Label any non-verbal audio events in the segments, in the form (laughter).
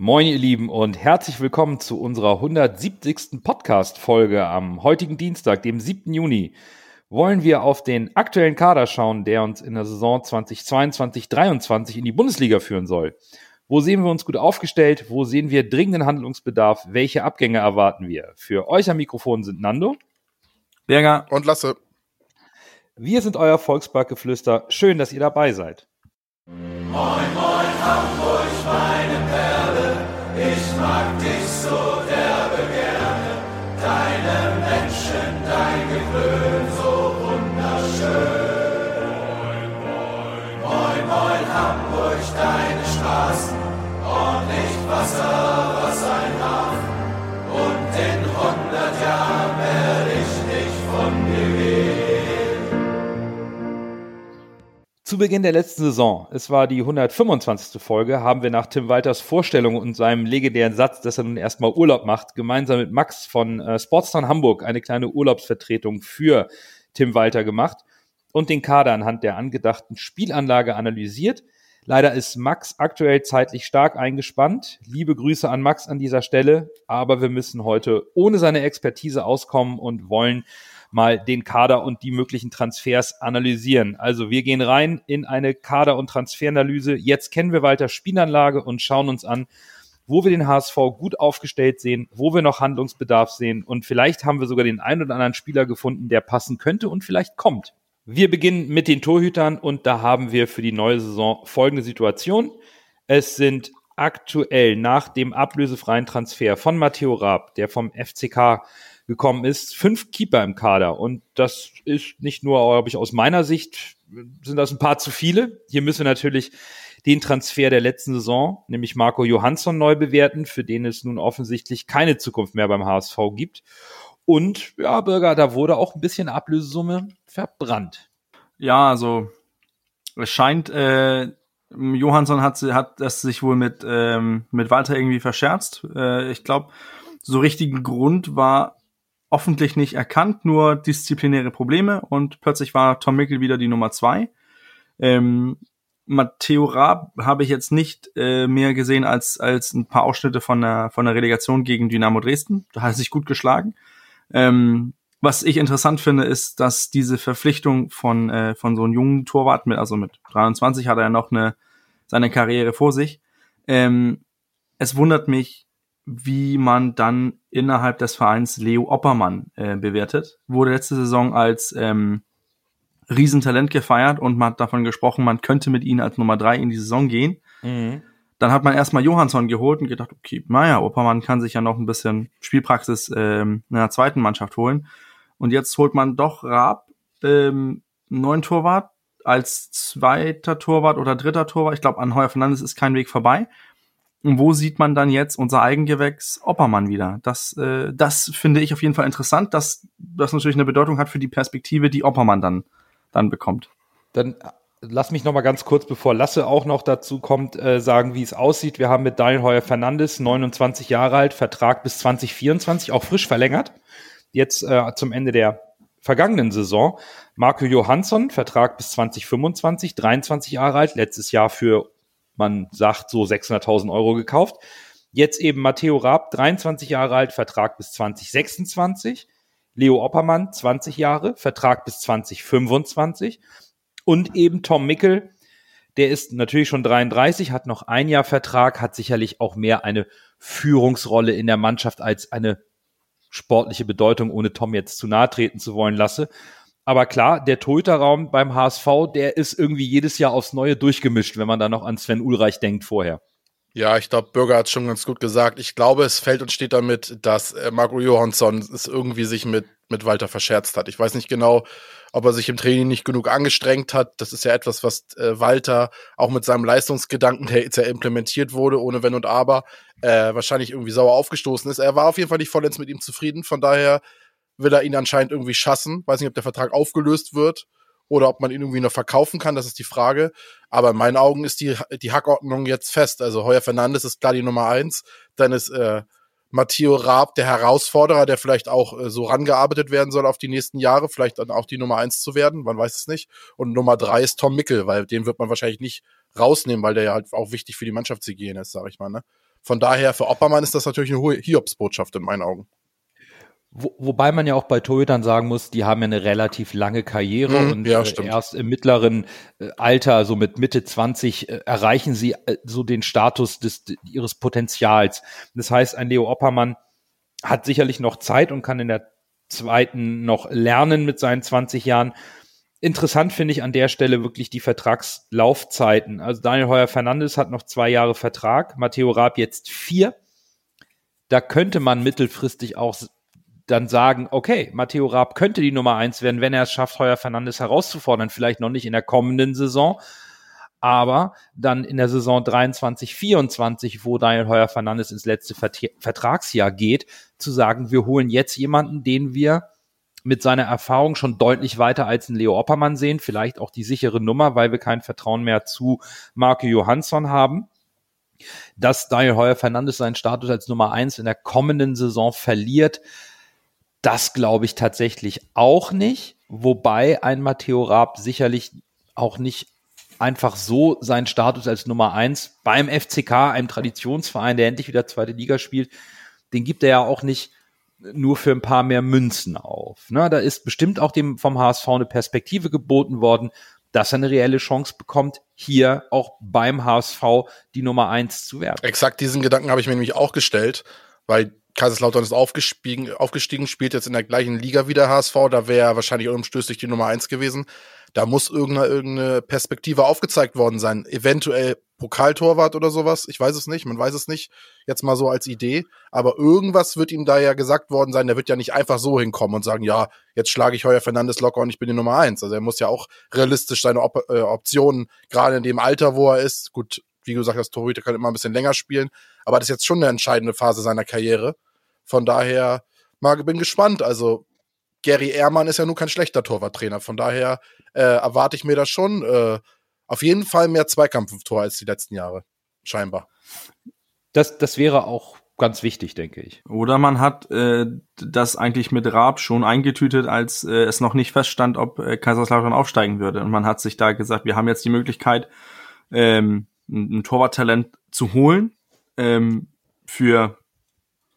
Moin, ihr Lieben, und herzlich willkommen zu unserer 170. Podcast-Folge am heutigen Dienstag, dem 7. Juni. Wollen wir auf den aktuellen Kader schauen, der uns in der Saison 2022-23 in die Bundesliga führen soll? Wo sehen wir uns gut aufgestellt? Wo sehen wir dringenden Handlungsbedarf? Welche Abgänge erwarten wir? Für euch am Mikrofon sind Nando, Berger und Lasse. Wir sind euer Volksparkgeflüster. Schön, dass ihr dabei seid. Moin, moin, Hamburg, meine Perle, ich mag dich so derbe gerne. Deine Menschen, dein Gewöhn, so wunderschön. Moin, moin, moin, moin, Hamburg, deine Straßen, ordentlich Wasser, Zu Beginn der letzten Saison, es war die 125. Folge, haben wir nach Tim Walters Vorstellung und seinem legendären Satz, dass er nun erstmal Urlaub macht, gemeinsam mit Max von äh, Sportstown Hamburg eine kleine Urlaubsvertretung für Tim Walter gemacht und den Kader anhand der angedachten Spielanlage analysiert. Leider ist Max aktuell zeitlich stark eingespannt. Liebe Grüße an Max an dieser Stelle, aber wir müssen heute ohne seine Expertise auskommen und wollen mal den Kader und die möglichen Transfers analysieren. Also wir gehen rein in eine Kader- und Transferanalyse. Jetzt kennen wir Walter Spielanlage und schauen uns an, wo wir den HSV gut aufgestellt sehen, wo wir noch Handlungsbedarf sehen und vielleicht haben wir sogar den einen oder anderen Spieler gefunden, der passen könnte und vielleicht kommt. Wir beginnen mit den Torhütern und da haben wir für die neue Saison folgende Situation. Es sind aktuell nach dem ablösefreien Transfer von Matteo Raab, der vom FCK gekommen ist, fünf Keeper im Kader. Und das ist nicht nur, glaube ich, aus meiner Sicht, sind das ein paar zu viele. Hier müssen wir natürlich den Transfer der letzten Saison, nämlich Marco Johansson, neu bewerten, für den es nun offensichtlich keine Zukunft mehr beim HSV gibt. Und ja, Bürger, da wurde auch ein bisschen Ablösesumme verbrannt. Ja, also es scheint, äh, Johansson hat, hat das sich wohl mit, ähm, mit Walter irgendwie verscherzt. Äh, ich glaube, so richtigen Grund war hoffentlich nicht erkannt, nur disziplinäre Probleme und plötzlich war Tom Mickel wieder die Nummer zwei. Ähm, Matteo Raab habe ich jetzt nicht äh, mehr gesehen als, als ein paar Ausschnitte von der, von der Relegation gegen Dynamo Dresden. Da hat er sich gut geschlagen. Ähm, was ich interessant finde, ist, dass diese Verpflichtung von, äh, von so einem jungen Torwart mit, also mit 23 hat er ja noch eine, seine Karriere vor sich. Ähm, es wundert mich, wie man dann innerhalb des Vereins Leo Oppermann äh, bewertet. Wurde letzte Saison als ähm, Riesentalent gefeiert und man hat davon gesprochen, man könnte mit ihnen als Nummer drei in die Saison gehen. Mhm. Dann hat man erstmal Johansson geholt und gedacht, okay, naja, Oppermann kann sich ja noch ein bisschen Spielpraxis ähm, in einer zweiten Mannschaft holen. Und jetzt holt man doch Raab, ähm, neuen Torwart, als zweiter Torwart oder dritter Torwart. Ich glaube, an Heuer Fernandes ist kein Weg vorbei. Und wo sieht man dann jetzt unser Eigengewächs Oppermann wieder? Das, äh, das finde ich auf jeden Fall interessant, dass das natürlich eine Bedeutung hat für die Perspektive, die Oppermann dann, dann bekommt. Dann äh, lass mich noch mal ganz kurz, bevor Lasse auch noch dazu kommt, äh, sagen, wie es aussieht. Wir haben mit Daniel Heuer Fernandes, 29 Jahre alt, Vertrag bis 2024, auch frisch verlängert. Jetzt äh, zum Ende der vergangenen Saison. Marco Johansson, Vertrag bis 2025, 23 Jahre alt, letztes Jahr für man sagt so 600.000 Euro gekauft. Jetzt eben Matteo Raab, 23 Jahre alt, Vertrag bis 2026. Leo Oppermann, 20 Jahre, Vertrag bis 2025. Und eben Tom Mickel, der ist natürlich schon 33, hat noch ein Jahr Vertrag, hat sicherlich auch mehr eine Führungsrolle in der Mannschaft als eine sportliche Bedeutung, ohne Tom jetzt zu nahe treten zu wollen lasse. Aber klar, der Torhüterraum beim HSV, der ist irgendwie jedes Jahr aufs Neue durchgemischt, wenn man da noch an Sven Ulreich denkt vorher. Ja, ich glaube, Bürger hat schon ganz gut gesagt. Ich glaube, es fällt und steht damit, dass äh, Marco Johansson es irgendwie sich mit, mit Walter verscherzt hat. Ich weiß nicht genau, ob er sich im Training nicht genug angestrengt hat. Das ist ja etwas, was äh, Walter auch mit seinem Leistungsgedanken, der jetzt ja implementiert wurde, ohne Wenn und Aber, äh, wahrscheinlich irgendwie sauer aufgestoßen ist. Er war auf jeden Fall nicht vollends mit ihm zufrieden. Von daher will er ihn anscheinend irgendwie schassen. Weiß nicht, ob der Vertrag aufgelöst wird oder ob man ihn irgendwie noch verkaufen kann, das ist die Frage. Aber in meinen Augen ist die, die Hackordnung jetzt fest. Also Heuer Fernandes ist klar die Nummer eins. Dann ist äh, Matteo Raab der Herausforderer, der vielleicht auch äh, so rangearbeitet werden soll auf die nächsten Jahre, vielleicht dann auch die Nummer eins zu werden, man weiß es nicht. Und Nummer drei ist Tom Mickel, weil den wird man wahrscheinlich nicht rausnehmen, weil der ja halt auch wichtig für die Mannschaftshygiene ist, sag ich mal. Ne? Von daher, für Oppermann ist das natürlich eine hohe Hiobsbotschaft in meinen Augen. Wo, wobei man ja auch bei Torhütern sagen muss, die haben ja eine relativ lange Karriere Mhm, und ja, äh, erst im mittleren äh, Alter, so mit Mitte 20, äh, erreichen sie so den Status des, ihres Potenzials. Das heißt, ein Leo Oppermann hat sicherlich noch Zeit und kann in der zweiten noch lernen mit seinen 20 Jahren. Interessant finde ich an der Stelle wirklich die Vertragslaufzeiten. Also Daniel Heuer Fernandes hat noch zwei Jahre Vertrag, Matteo Raab jetzt vier. Da könnte man mittelfristig auch dann sagen, okay, Matteo Raab könnte die Nummer eins werden, wenn er es schafft, Heuer Fernandes herauszufordern. Vielleicht noch nicht in der kommenden Saison, aber dann in der Saison 23, 24, wo Daniel Heuer Fernandes ins letzte Vert Vertragsjahr geht, zu sagen, wir holen jetzt jemanden, den wir mit seiner Erfahrung schon deutlich weiter als ein Leo Oppermann sehen, vielleicht auch die sichere Nummer, weil wir kein Vertrauen mehr zu Marco Johansson haben. Dass Daniel Heuer Fernandes seinen Status als Nummer eins in der kommenden Saison verliert, das glaube ich tatsächlich auch nicht. Wobei ein Matteo Raab sicherlich auch nicht einfach so seinen Status als Nummer eins beim FCK, einem Traditionsverein, der endlich wieder zweite Liga spielt, den gibt er ja auch nicht nur für ein paar mehr Münzen auf. Ne? Da ist bestimmt auch dem vom HSV eine Perspektive geboten worden, dass er eine reelle Chance bekommt, hier auch beim HSV die Nummer eins zu werden. Exakt diesen Gedanken habe ich mir nämlich auch gestellt, weil Kaiserslautern ist aufgestiegen, aufgestiegen, spielt jetzt in der gleichen Liga wie der HSV, da wäre er wahrscheinlich unumstößlich die Nummer eins gewesen. Da muss irgendeine, irgendeine Perspektive aufgezeigt worden sein. Eventuell Pokaltorwart oder sowas. Ich weiß es nicht, man weiß es nicht. Jetzt mal so als Idee. Aber irgendwas wird ihm da ja gesagt worden sein. Der wird ja nicht einfach so hinkommen und sagen, ja, jetzt schlage ich Heuer Fernandes locker und ich bin die Nummer eins. Also er muss ja auch realistisch seine Op äh, Optionen, gerade in dem Alter, wo er ist, gut, wie du gesagt hast, Torhüter kann immer ein bisschen länger spielen. Aber das ist jetzt schon eine entscheidende Phase seiner Karriere. Von daher, mal bin gespannt. Also Gary Ehrmann ist ja nun kein schlechter Torwarttrainer. Von daher äh, erwarte ich mir das schon. Äh, auf jeden Fall mehr Zweikampftor als die letzten Jahre. Scheinbar. Das, das wäre auch ganz wichtig, denke ich. Oder man hat äh, das eigentlich mit Raab schon eingetütet, als äh, es noch nicht feststand, ob äh, Kaiserslautern aufsteigen würde. Und man hat sich da gesagt, wir haben jetzt die Möglichkeit, ähm, ein, ein Torwarttalent zu holen ähm, für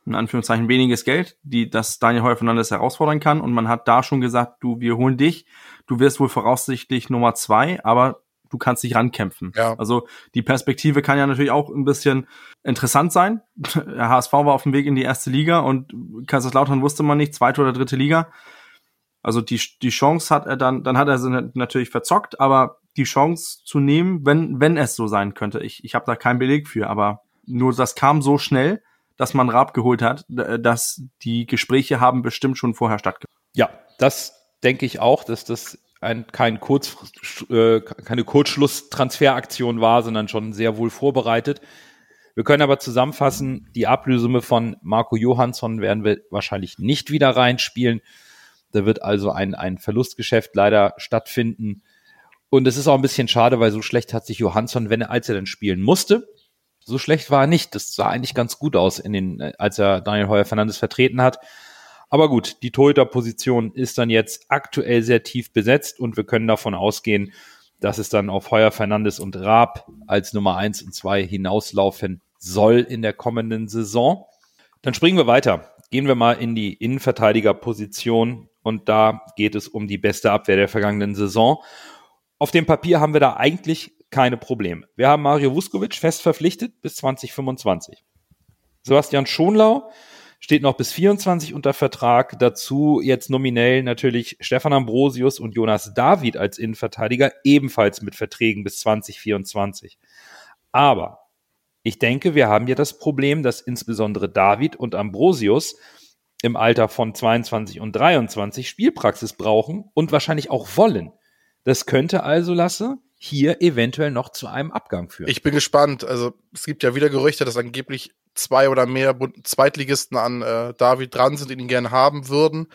in Anführungszeichen weniges Geld, die das Daniel Heuer Fernandes herausfordern kann. Und man hat da schon gesagt, du, wir holen dich, du wirst wohl voraussichtlich Nummer zwei, aber du kannst dich rankämpfen. Ja. Also die Perspektive kann ja natürlich auch ein bisschen interessant sein. (laughs) Der HSV war auf dem Weg in die erste Liga und Kaiserslautern wusste man nicht, zweite oder dritte Liga. Also die, die Chance hat er dann, dann hat er sie natürlich verzockt, aber die Chance zu nehmen, wenn, wenn es so sein könnte. Ich, ich habe da keinen Beleg für, aber nur das kam so schnell, dass man Raab geholt hat, dass die Gespräche haben bestimmt schon vorher stattgefunden. Ja, das denke ich auch, dass das ein, kein Kurz, äh, keine Kurzschlusstransferaktion war, sondern schon sehr wohl vorbereitet. Wir können aber zusammenfassen, die Ablösesumme von Marco Johansson werden wir wahrscheinlich nicht wieder reinspielen. Da wird also ein, ein Verlustgeschäft leider stattfinden. Und es ist auch ein bisschen schade, weil so schlecht hat sich Johansson, wenn er, als er dann spielen musste, so schlecht war er nicht. Das sah eigentlich ganz gut aus, in den, als er Daniel Heuer Fernandes vertreten hat. Aber gut, die Torhüter-Position ist dann jetzt aktuell sehr tief besetzt und wir können davon ausgehen, dass es dann auf Heuer Fernandes und Raab als Nummer eins und zwei hinauslaufen soll in der kommenden Saison. Dann springen wir weiter. Gehen wir mal in die Innenverteidigerposition und da geht es um die beste Abwehr der vergangenen Saison. Auf dem Papier haben wir da eigentlich keine Probleme. Wir haben Mario Vuskovic fest verpflichtet bis 2025. Sebastian Schonlau steht noch bis 24 unter Vertrag. Dazu jetzt nominell natürlich Stefan Ambrosius und Jonas David als Innenverteidiger, ebenfalls mit Verträgen bis 2024. Aber ich denke, wir haben ja das Problem, dass insbesondere David und Ambrosius im Alter von 22 und 23 Spielpraxis brauchen und wahrscheinlich auch wollen. Das könnte also, Lasse, hier eventuell noch zu einem Abgang führen. Ich bin gespannt. Also es gibt ja wieder Gerüchte, dass angeblich zwei oder mehr Zweitligisten an äh, David dran sind, die ihn gerne haben würden.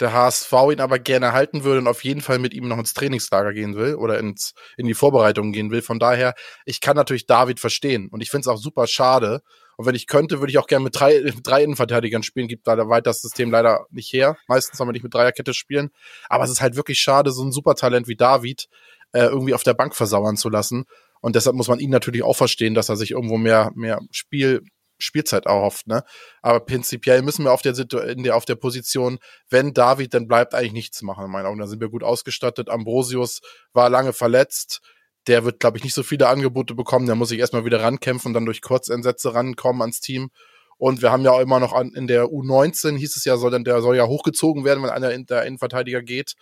Der HSV ihn aber gerne halten würde und auf jeden Fall mit ihm noch ins Trainingslager gehen will oder ins, in die Vorbereitung gehen will. Von daher, ich kann natürlich David verstehen und ich finde es auch super schade. Und wenn ich könnte, würde ich auch gerne mit drei, mit (laughs) drei Innenverteidigern spielen. Gibt leider weit das System leider nicht her. Meistens soll man nicht mit Dreierkette spielen. Aber es ist halt wirklich schade, so ein Supertalent wie David äh, irgendwie auf der Bank versauern zu lassen. Und deshalb muss man ihn natürlich auch verstehen, dass er sich irgendwo mehr, mehr Spiel Spielzeit erhofft, ne? Aber prinzipiell müssen wir auf der, Situ in der, auf der Position, wenn David, dann bleibt eigentlich nichts machen, in meinen Augen. Da sind wir gut ausgestattet. Ambrosius war lange verletzt. Der wird, glaube ich, nicht so viele Angebote bekommen. Der muss sich erstmal wieder rankämpfen und dann durch Kurzeinsätze rankommen ans Team. Und wir haben ja auch immer noch an, in der U19 hieß es ja, soll dann, der soll ja hochgezogen werden, wenn einer in der Innenverteidiger geht.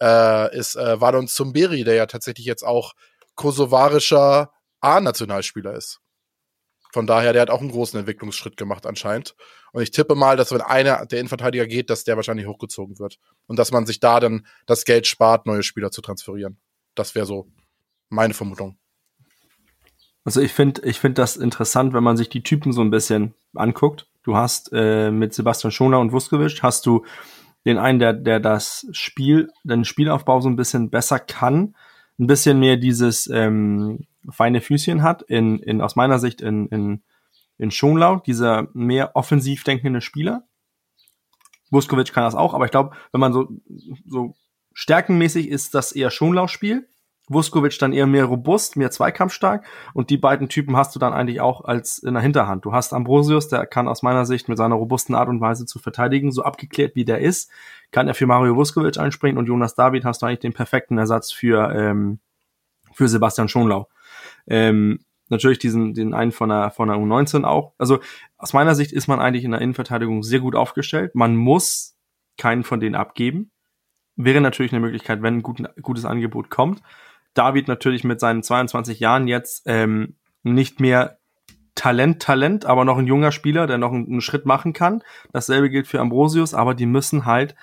Äh, ist äh, Wadon Zumberi, der ja tatsächlich jetzt auch kosovarischer A-Nationalspieler ist. Von daher, der hat auch einen großen Entwicklungsschritt gemacht anscheinend. Und ich tippe mal, dass wenn einer der Innenverteidiger geht, dass der wahrscheinlich hochgezogen wird. Und dass man sich da dann das Geld spart, neue Spieler zu transferieren. Das wäre so meine Vermutung. Also ich finde ich finde das interessant, wenn man sich die Typen so ein bisschen anguckt. Du hast äh, mit Sebastian Schoner und Vuskovic hast du den einen, der, der das Spiel, den Spielaufbau so ein bisschen besser kann, ein bisschen mehr dieses ähm, feine Füßchen hat, in, in aus meiner Sicht in, in, in Schonlau, dieser mehr offensiv denkende Spieler. Vuskovic kann das auch, aber ich glaube, wenn man so, so stärkenmäßig ist das eher Schonlau-Spiel. Vuskovic dann eher mehr robust, mehr zweikampfstark und die beiden Typen hast du dann eigentlich auch als in der Hinterhand. Du hast Ambrosius, der kann aus meiner Sicht mit seiner robusten Art und Weise zu verteidigen, so abgeklärt wie der ist, kann er für Mario Vuskovic einspringen und Jonas David hast du eigentlich den perfekten Ersatz für, ähm, für Sebastian Schonlau. Ähm, natürlich diesen, den einen von der, von der U19 auch. Also aus meiner Sicht ist man eigentlich in der Innenverteidigung sehr gut aufgestellt. Man muss keinen von denen abgeben. Wäre natürlich eine Möglichkeit, wenn ein gut, gutes Angebot kommt. David natürlich mit seinen 22 Jahren jetzt ähm, nicht mehr Talent, Talent, aber noch ein junger Spieler, der noch einen, einen Schritt machen kann. Dasselbe gilt für Ambrosius, aber die müssen halt,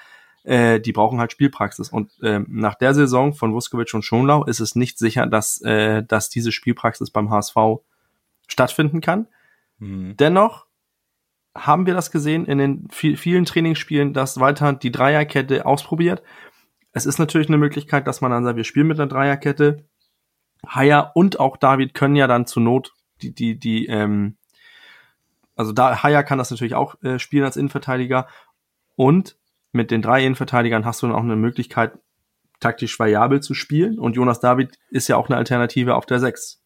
äh, die brauchen halt Spielpraxis. Und äh, nach der Saison von Vuskovic und Schonlau ist es nicht sicher, dass, äh, dass diese Spielpraxis beim HSV stattfinden kann. Mhm. Dennoch haben wir das gesehen in den vielen Trainingsspielen, dass Walter die Dreierkette ausprobiert es ist natürlich eine Möglichkeit, dass man dann sagt, wir spielen mit einer Dreierkette. Haya und auch David können ja dann zur Not die, die, die, ähm, also da Haya kann das natürlich auch äh, spielen als Innenverteidiger. Und mit den drei Innenverteidigern hast du dann auch eine Möglichkeit, taktisch variabel zu spielen. Und Jonas David ist ja auch eine Alternative auf der 6.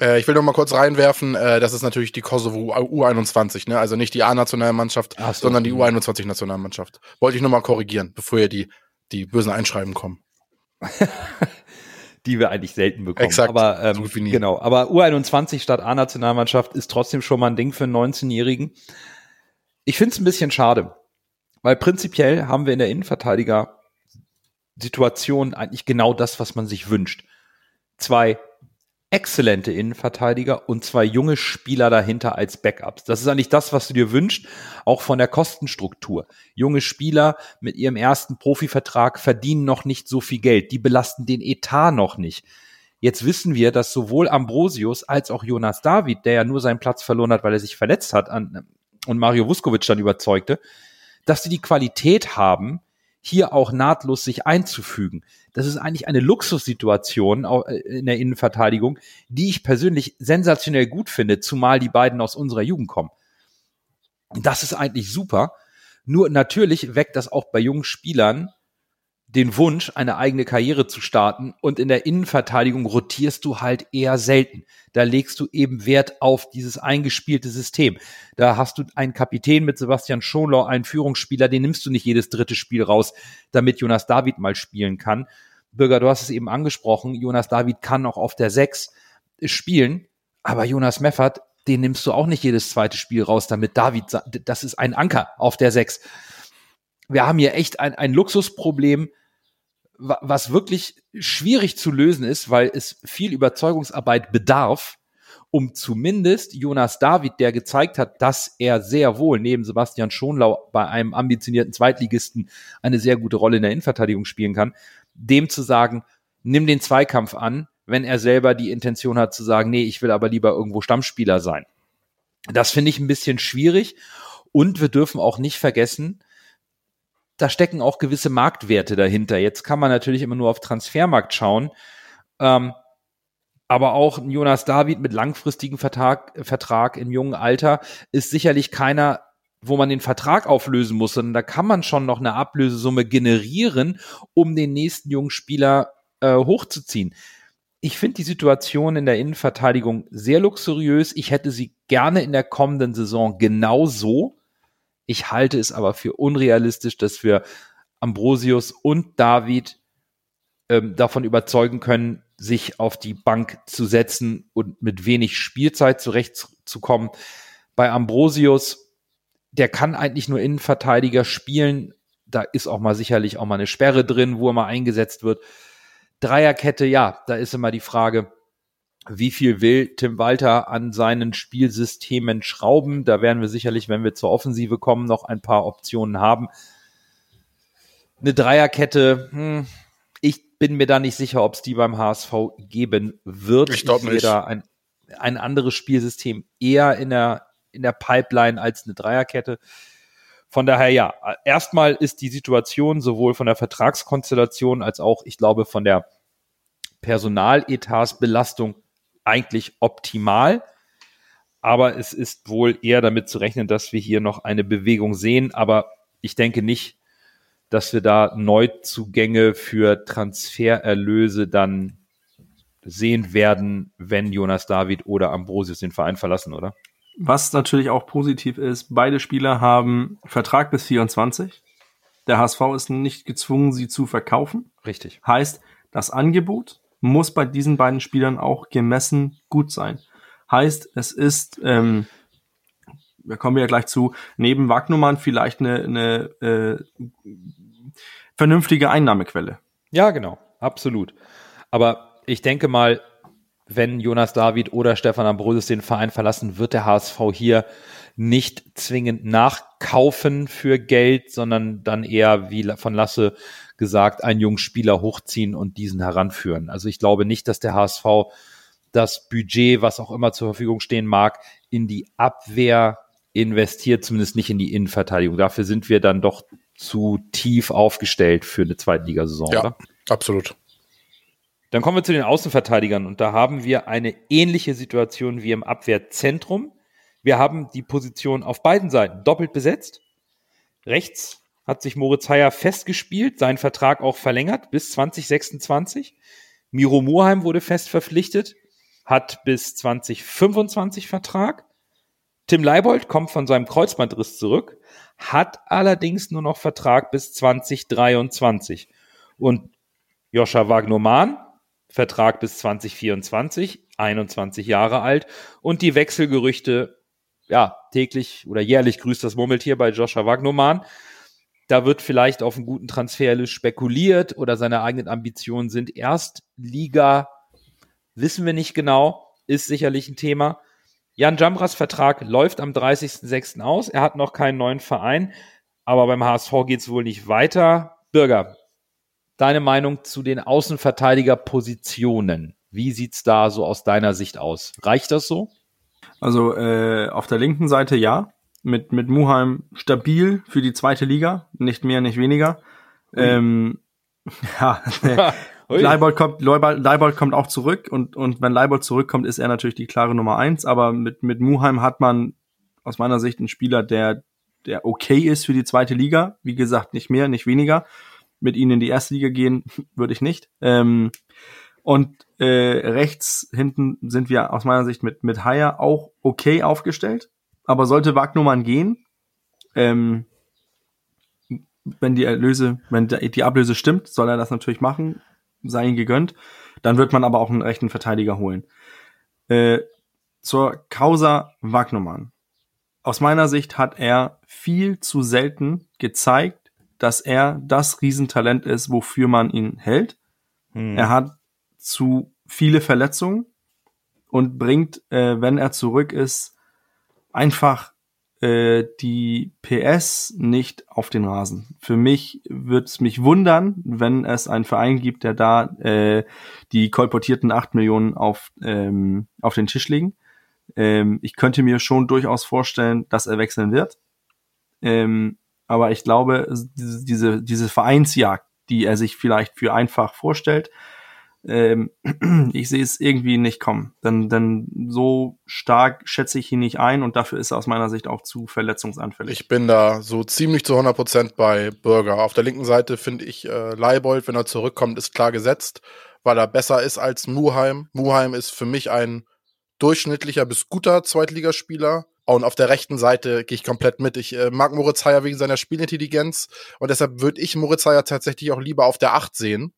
Äh, ich will noch mal kurz reinwerfen, äh, das ist natürlich die Kosovo U21, ne? Also nicht die A-Nationalmannschaft, so. sondern die U21-Nationalmannschaft. Wollte ich noch mal korrigieren, bevor ihr die die bösen Einschreiben kommen. (laughs) die wir eigentlich selten bekommen. Exakt. Aber ähm, so genau. Aber U21 statt A-Nationalmannschaft ist trotzdem schon mal ein Ding für einen 19-Jährigen. Ich finde es ein bisschen schade, weil prinzipiell haben wir in der Innenverteidiger Situation eigentlich genau das, was man sich wünscht. Zwei exzellente Innenverteidiger und zwei junge Spieler dahinter als Backups. Das ist eigentlich das, was du dir wünschst, auch von der Kostenstruktur. Junge Spieler mit ihrem ersten Profivertrag verdienen noch nicht so viel Geld. Die belasten den Etat noch nicht. Jetzt wissen wir, dass sowohl Ambrosius als auch Jonas David, der ja nur seinen Platz verloren hat, weil er sich verletzt hat und Mario Vuskovic dann überzeugte, dass sie die Qualität haben, hier auch nahtlos sich einzufügen. Das ist eigentlich eine Luxussituation äh, in der Innenverteidigung, die ich persönlich sensationell gut finde, zumal die beiden aus unserer Jugend kommen. Das ist eigentlich super. Nur natürlich weckt das auch bei jungen Spielern den Wunsch, eine eigene Karriere zu starten. Und in der Innenverteidigung rotierst du halt eher selten. Da legst du eben Wert auf dieses eingespielte System. Da hast du einen Kapitän mit Sebastian Schonlau, einen Führungsspieler, den nimmst du nicht jedes dritte Spiel raus, damit Jonas David mal spielen kann. Bürger, du hast es eben angesprochen, Jonas David kann auch auf der Sechs spielen, aber Jonas Meffert, den nimmst du auch nicht jedes zweite Spiel raus, damit David, das ist ein Anker auf der Sechs. Wir haben hier echt ein, ein Luxusproblem, was wirklich schwierig zu lösen ist, weil es viel Überzeugungsarbeit bedarf, um zumindest Jonas David, der gezeigt hat, dass er sehr wohl neben Sebastian Schonlau bei einem ambitionierten Zweitligisten eine sehr gute Rolle in der Innenverteidigung spielen kann, dem zu sagen, nimm den Zweikampf an, wenn er selber die Intention hat zu sagen, nee, ich will aber lieber irgendwo Stammspieler sein. Das finde ich ein bisschen schwierig und wir dürfen auch nicht vergessen, da stecken auch gewisse Marktwerte dahinter. Jetzt kann man natürlich immer nur auf Transfermarkt schauen. Ähm, aber auch Jonas David mit langfristigem Vertrag, Vertrag im jungen Alter ist sicherlich keiner, wo man den Vertrag auflösen muss, sondern da kann man schon noch eine Ablösesumme generieren, um den nächsten jungen Spieler äh, hochzuziehen. ich finde die Situation in der Innenverteidigung sehr luxuriös. Ich hätte sie gerne in der kommenden Saison genauso. Ich halte es aber für unrealistisch, dass wir Ambrosius und David ähm, davon überzeugen können, sich auf die Bank zu setzen und mit wenig Spielzeit zurechtzukommen. Bei Ambrosius, der kann eigentlich nur Innenverteidiger spielen. Da ist auch mal sicherlich auch mal eine Sperre drin, wo er mal eingesetzt wird. Dreierkette, ja, da ist immer die Frage, wie viel will Tim Walter an seinen Spielsystemen schrauben? Da werden wir sicherlich, wenn wir zur Offensive kommen, noch ein paar Optionen haben. Eine Dreierkette, hm, ich bin mir da nicht sicher, ob es die beim HSV geben wird. Ich glaube nicht. Da ein, ein anderes Spielsystem eher in der, in der Pipeline als eine Dreierkette. Von daher ja, erstmal ist die Situation sowohl von der Vertragskonstellation als auch, ich glaube, von der Personaletatsbelastung eigentlich optimal. Aber es ist wohl eher damit zu rechnen, dass wir hier noch eine Bewegung sehen. Aber ich denke nicht, dass wir da Neuzugänge für Transfererlöse dann sehen werden, wenn Jonas David oder Ambrosius den Verein verlassen, oder? Was natürlich auch positiv ist, beide Spieler haben Vertrag bis 24. Der HSV ist nicht gezwungen, sie zu verkaufen. Richtig. Heißt, das Angebot muss bei diesen beiden Spielern auch gemessen gut sein. Heißt, es ist, ähm, da kommen wir ja gleich zu, neben Wagnumann vielleicht eine, eine äh, vernünftige Einnahmequelle. Ja, genau, absolut. Aber ich denke mal, wenn Jonas David oder Stefan Ambrosius den Verein verlassen, wird der HSV hier nicht zwingend nachkaufen für Geld, sondern dann eher, wie von Lasse gesagt, einen jungen Spieler hochziehen und diesen heranführen. Also ich glaube nicht, dass der HSV das Budget, was auch immer zur Verfügung stehen mag, in die Abwehr investiert, zumindest nicht in die Innenverteidigung. Dafür sind wir dann doch zu tief aufgestellt für eine Zweitligasaison, ja, oder? Absolut. Dann kommen wir zu den Außenverteidigern und da haben wir eine ähnliche Situation wie im Abwehrzentrum. Wir haben die Position auf beiden Seiten doppelt besetzt. Rechts hat sich Moritz Heyer festgespielt, seinen Vertrag auch verlängert bis 2026. Miro Moheim wurde fest verpflichtet, hat bis 2025 Vertrag. Tim Leibold kommt von seinem Kreuzbandriss zurück, hat allerdings nur noch Vertrag bis 2023. Und Joscha Wagnoman Vertrag bis 2024, 21 Jahre alt. Und die Wechselgerüchte, ja, täglich oder jährlich grüßt das Murmeltier bei Joshua Wagnoman. Da wird vielleicht auf einen guten Transfer spekuliert oder seine eigenen Ambitionen sind Erstliga. Wissen wir nicht genau, ist sicherlich ein Thema. Jan Jamras Vertrag läuft am 30.06. aus. Er hat noch keinen neuen Verein, aber beim HSV geht es wohl nicht weiter. Bürger, deine Meinung zu den Außenverteidigerpositionen? Wie sieht's da so aus deiner Sicht aus? Reicht das so? Also äh, auf der linken Seite ja, mit mit Muheim stabil für die zweite Liga, nicht mehr, nicht weniger. Ähm, (laughs) ja, (laughs) Leibold kommt, Leibold, Leibold kommt auch zurück und und wenn Leibold zurückkommt, ist er natürlich die klare Nummer eins. Aber mit mit Muheim hat man aus meiner Sicht einen Spieler, der der okay ist für die zweite Liga. Wie gesagt, nicht mehr, nicht weniger mit ihnen in die erste Liga gehen, (laughs) würde ich nicht. Ähm, und äh, rechts hinten sind wir aus meiner Sicht mit, mit Haier auch okay aufgestellt. Aber sollte Wagnumann gehen, ähm, wenn die Erlöse, wenn die Ablöse stimmt, soll er das natürlich machen, sei ihm gegönnt. Dann wird man aber auch einen rechten Verteidiger holen. Äh, zur Causa Wagnumann. Aus meiner Sicht hat er viel zu selten gezeigt, dass er das Riesentalent ist, wofür man ihn hält. Hm. Er hat zu viele Verletzungen und bringt, äh, wenn er zurück ist, einfach äh, die PS nicht auf den Rasen. Für mich wird es mich wundern, wenn es einen Verein gibt, der da äh, die kolportierten acht Millionen auf, ähm, auf den Tisch legen. Ähm, ich könnte mir schon durchaus vorstellen, dass er wechseln wird. Ähm, aber ich glaube, diese, diese Vereinsjagd, die er sich vielleicht für einfach vorstellt, ähm, (clears throat) ich sehe es irgendwie nicht kommen. Denn, denn so stark schätze ich ihn nicht ein und dafür ist er aus meiner Sicht auch zu verletzungsanfällig. Ich bin da so ziemlich zu 100% bei Burger. Auf der linken Seite finde ich äh, Leibold, wenn er zurückkommt, ist klar gesetzt weil er besser ist als Muheim. Muheim ist für mich ein durchschnittlicher bis guter Zweitligaspieler. Und auf der rechten Seite gehe ich komplett mit. Ich äh, mag Moritz Heyer wegen seiner Spielintelligenz und deshalb würde ich Moritz Heyer tatsächlich auch lieber auf der 8 sehen.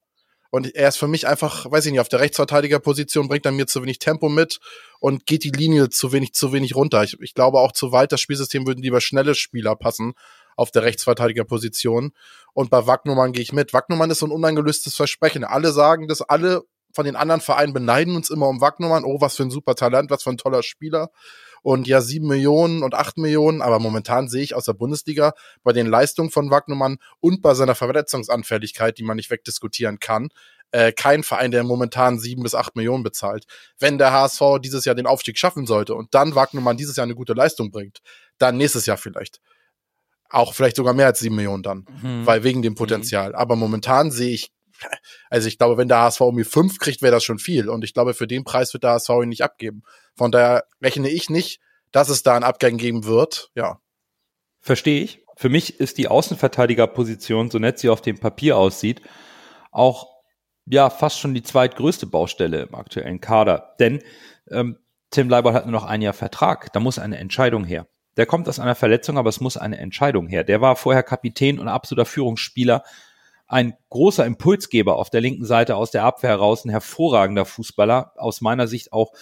Und er ist für mich einfach, weiß ich nicht, auf der Rechtsverteidigerposition bringt er mir zu wenig Tempo mit und geht die Linie zu wenig, zu wenig runter. Ich, ich glaube auch zu weit, das Spielsystem würden lieber schnelle Spieler passen auf der Rechtsverteidigerposition. Und bei Wagnumann gehe ich mit. Wagnumann ist so ein unangelöstes Versprechen. Alle sagen das, alle von den anderen Vereinen beneiden uns immer um Wagnumann. Oh, was für ein super Talent, was für ein toller Spieler und ja sieben Millionen und acht Millionen, aber momentan sehe ich aus der Bundesliga bei den Leistungen von Wagnumann und bei seiner Verletzungsanfälligkeit, die man nicht wegdiskutieren kann, äh, kein Verein, der momentan sieben bis acht Millionen bezahlt. Wenn der HSV dieses Jahr den Aufstieg schaffen sollte und dann Wagnumann dieses Jahr eine gute Leistung bringt, dann nächstes Jahr vielleicht. Auch vielleicht sogar mehr als sieben Millionen dann, mhm. weil wegen dem Potenzial. Mhm. Aber momentan sehe ich also ich glaube, wenn der HSV irgendwie fünf kriegt, wäre das schon viel. Und ich glaube, für den Preis wird der HSV ihn nicht abgeben. Von daher rechne ich nicht, dass es da einen Abgang geben wird. Ja. Verstehe ich. Für mich ist die Außenverteidigerposition, so nett sie auf dem Papier aussieht, auch ja fast schon die zweitgrößte Baustelle im aktuellen Kader. Denn ähm, Tim Leibold hat nur noch ein Jahr Vertrag. Da muss eine Entscheidung her. Der kommt aus einer Verletzung, aber es muss eine Entscheidung her. Der war vorher Kapitän und absoluter Führungsspieler ein großer Impulsgeber auf der linken Seite aus der Abwehr heraus, ein hervorragender Fußballer, aus meiner Sicht auch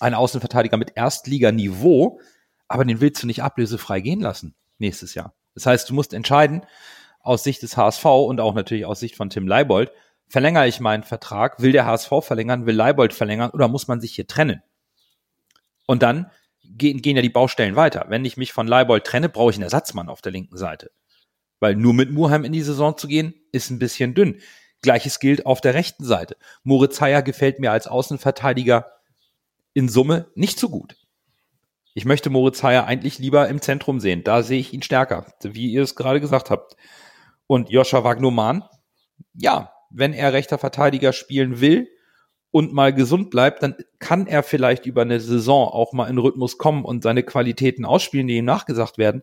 ein Außenverteidiger mit Erstliganiveau, aber den willst du nicht ablösefrei gehen lassen nächstes Jahr. Das heißt, du musst entscheiden, aus Sicht des HSV und auch natürlich aus Sicht von Tim Leibold, verlängere ich meinen Vertrag, will der HSV verlängern, will Leibold verlängern oder muss man sich hier trennen? Und dann gehen, gehen ja die Baustellen weiter. Wenn ich mich von Leibold trenne, brauche ich einen Ersatzmann auf der linken Seite. Weil nur mit Murheim in die Saison zu gehen, ist ein bisschen dünn. Gleiches gilt auf der rechten Seite. Moritz Heyer gefällt mir als Außenverteidiger in Summe nicht so gut. Ich möchte Moritz Heyer eigentlich lieber im Zentrum sehen. Da sehe ich ihn stärker, wie ihr es gerade gesagt habt. Und Joscha Wagnoman, ja, wenn er rechter Verteidiger spielen will und mal gesund bleibt, dann kann er vielleicht über eine Saison auch mal in Rhythmus kommen und seine Qualitäten ausspielen, die ihm nachgesagt werden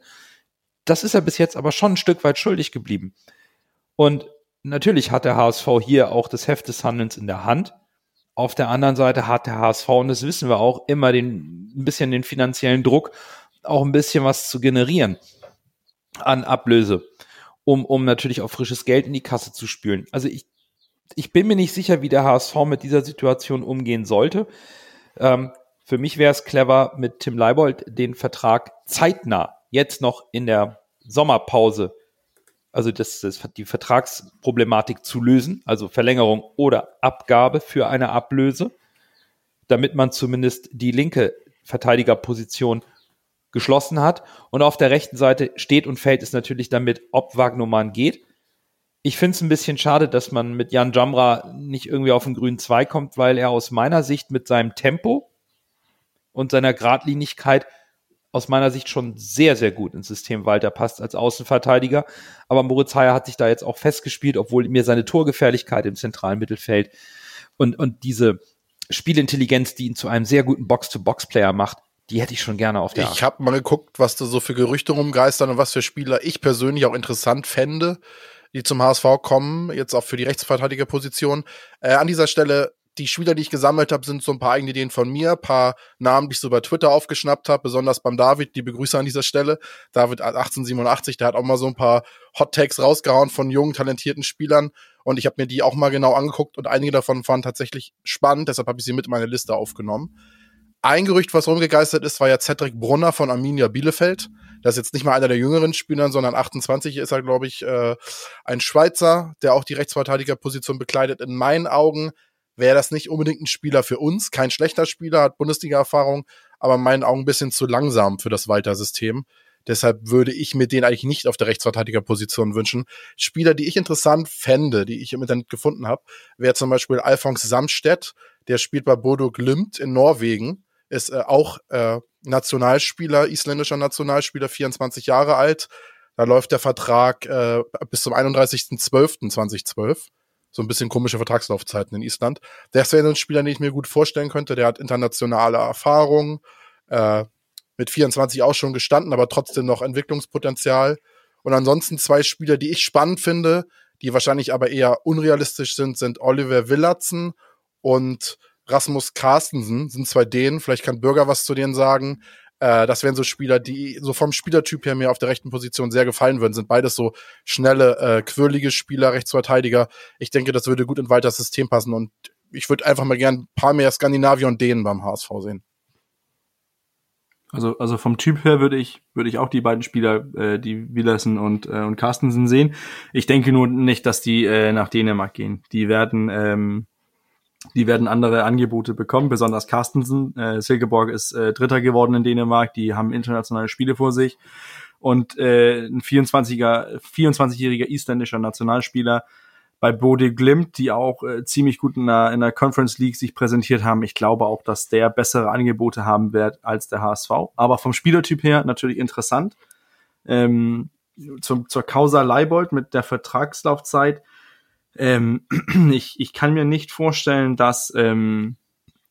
das ist er bis jetzt aber schon ein Stück weit schuldig geblieben. Und natürlich hat der HSV hier auch das Heft des Handelns in der Hand. Auf der anderen Seite hat der HSV, und das wissen wir auch, immer den, ein bisschen den finanziellen Druck, auch ein bisschen was zu generieren an Ablöse, um, um natürlich auch frisches Geld in die Kasse zu spülen. Also ich, ich bin mir nicht sicher, wie der HSV mit dieser Situation umgehen sollte. Ähm, für mich wäre es clever, mit Tim Leibold den Vertrag zeitnah jetzt noch in der Sommerpause, also das, das, die Vertragsproblematik zu lösen, also Verlängerung oder Abgabe für eine Ablöse, damit man zumindest die linke Verteidigerposition geschlossen hat. Und auf der rechten Seite steht und fällt es natürlich damit, ob Wagnumann geht. Ich finde es ein bisschen schade, dass man mit Jan Jamra nicht irgendwie auf den grünen Zweig kommt, weil er aus meiner Sicht mit seinem Tempo und seiner Gradlinigkeit aus meiner Sicht schon sehr, sehr gut ins System Walter passt als Außenverteidiger. Aber Moritz Heyer hat sich da jetzt auch festgespielt, obwohl mir seine Torgefährlichkeit im zentralen Mittelfeld und, und diese Spielintelligenz, die ihn zu einem sehr guten Box-to-Box-Player macht, die hätte ich schon gerne auf der Ich habe mal geguckt, was da so für Gerüchte rumgeistern und was für Spieler ich persönlich auch interessant fände, die zum HSV kommen, jetzt auch für die Rechtsverteidigerposition. Äh, an dieser Stelle die Spieler, die ich gesammelt habe, sind so ein paar eigene Ideen von mir, paar Namen, die ich so bei Twitter aufgeschnappt habe, besonders beim David, die Begrüße an dieser Stelle. David 1887, der hat auch mal so ein paar Hot Takes rausgehauen von jungen, talentierten Spielern und ich habe mir die auch mal genau angeguckt und einige davon waren tatsächlich spannend, deshalb habe ich sie mit in meine Liste aufgenommen. Ein Gerücht, was rumgegeistert ist, war ja Cedric Brunner von Arminia Bielefeld. Das ist jetzt nicht mal einer der jüngeren Spieler, sondern 28 ist er, glaube ich, äh, ein Schweizer, der auch die Rechtsverteidigerposition bekleidet. In meinen Augen wäre das nicht unbedingt ein Spieler für uns. Kein schlechter Spieler, hat Bundesliga-Erfahrung, aber in meinen Augen ein bisschen zu langsam für das Walter-System. Deshalb würde ich mir den eigentlich nicht auf der Rechtsverteidigerposition wünschen. Spieler, die ich interessant fände, die ich im Internet gefunden habe, wäre zum Beispiel Alphonse Samstedt. Der spielt bei Bodo Glimt in Norwegen. Ist äh, auch äh, Nationalspieler, isländischer Nationalspieler, 24 Jahre alt. Da läuft der Vertrag äh, bis zum 31.12.2012 so ein bisschen komische Vertragslaufzeiten in Island. Das wäre ein Spieler, den ich mir gut vorstellen könnte. Der hat internationale Erfahrung, äh, mit 24 auch schon gestanden, aber trotzdem noch Entwicklungspotenzial. Und ansonsten zwei Spieler, die ich spannend finde, die wahrscheinlich aber eher unrealistisch sind, sind Oliver Willardson und Rasmus Carstensen, sind zwei denen. Vielleicht kann Bürger was zu denen sagen. Äh, das wären so Spieler, die so vom Spielertyp her mir auf der rechten Position sehr gefallen würden. Sind beides so schnelle, äh, quirlige Spieler, Rechtsverteidiger. Ich denke, das würde gut in Walters System passen und ich würde einfach mal gern ein paar mehr Skandinavier und denen beim HSV sehen. Also, also vom Typ her würde ich, würde ich auch die beiden Spieler, äh, die Willersen und, äh, und Carstensen sehen. Ich denke nur nicht, dass die äh, nach Dänemark gehen. Die werden, ähm, die werden andere Angebote bekommen, besonders Carstensen. Äh, Silkeborg ist äh, Dritter geworden in Dänemark, die haben internationale Spiele vor sich. Und äh, ein 24er, 24-jähriger isländischer Nationalspieler bei Bode Glimt, die auch äh, ziemlich gut in der, in der Conference League sich präsentiert haben. Ich glaube auch, dass der bessere Angebote haben wird als der HSV. Aber vom Spielertyp her natürlich interessant. Ähm, zum, zur Causa Leibold mit der Vertragslaufzeit. Ähm, (clears throat) ich, ich kann mir nicht vorstellen, dass, ähm,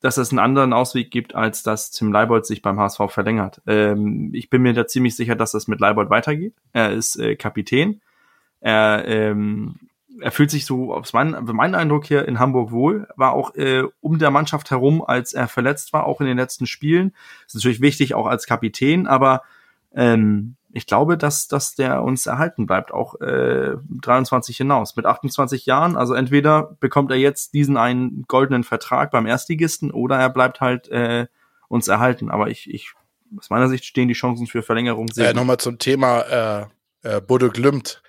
dass es einen anderen Ausweg gibt, als dass Tim Leibold sich beim HSV verlängert. Ähm, ich bin mir da ziemlich sicher, dass das mit Leibold weitergeht. Er ist äh, Kapitän. Er ähm, er fühlt sich so, aus mein, Eindruck hier in Hamburg wohl, war auch äh, um der Mannschaft herum, als er verletzt war, auch in den letzten Spielen. Ist natürlich wichtig, auch als Kapitän, aber ähm, ich glaube, dass, dass der uns erhalten bleibt, auch äh, 23 hinaus. Mit 28 Jahren, also entweder bekommt er jetzt diesen einen goldenen Vertrag beim Erstligisten oder er bleibt halt äh, uns erhalten. Aber ich, ich, aus meiner Sicht stehen die Chancen für Verlängerung sehr. Äh, Nochmal zum Thema äh, äh, Bodo Glimt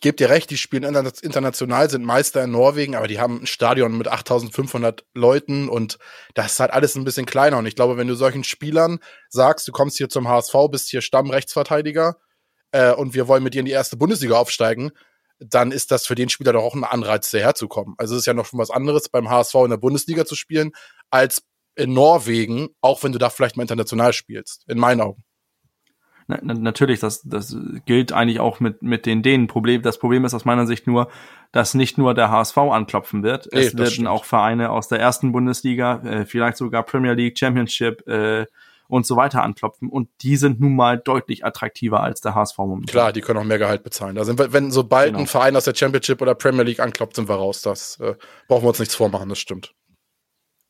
ich gebe dir recht, die spielen international, sind Meister in Norwegen, aber die haben ein Stadion mit 8500 Leuten und das ist halt alles ein bisschen kleiner. Und ich glaube, wenn du solchen Spielern sagst, du kommst hier zum HSV, bist hier Stammrechtsverteidiger äh, und wir wollen mit dir in die erste Bundesliga aufsteigen, dann ist das für den Spieler doch auch ein Anreiz, daherzukommen. Also es ist ja noch schon was anderes, beim HSV in der Bundesliga zu spielen, als in Norwegen, auch wenn du da vielleicht mal international spielst, in meinen Augen. Na, natürlich, das, das gilt eigentlich auch mit, mit den Dänen. Problem, das Problem ist aus meiner Sicht nur, dass nicht nur der HSV anklopfen wird. Nee, es werden stimmt. auch Vereine aus der ersten Bundesliga, äh, vielleicht sogar Premier League, Championship äh, und so weiter anklopfen. Und die sind nun mal deutlich attraktiver als der HSV momentan. Klar, die können auch mehr Gehalt bezahlen. Da sind wir, wenn sobald genau. ein Verein aus der Championship oder Premier League anklopft, sind wir raus. Das äh, brauchen wir uns nichts vormachen, das stimmt.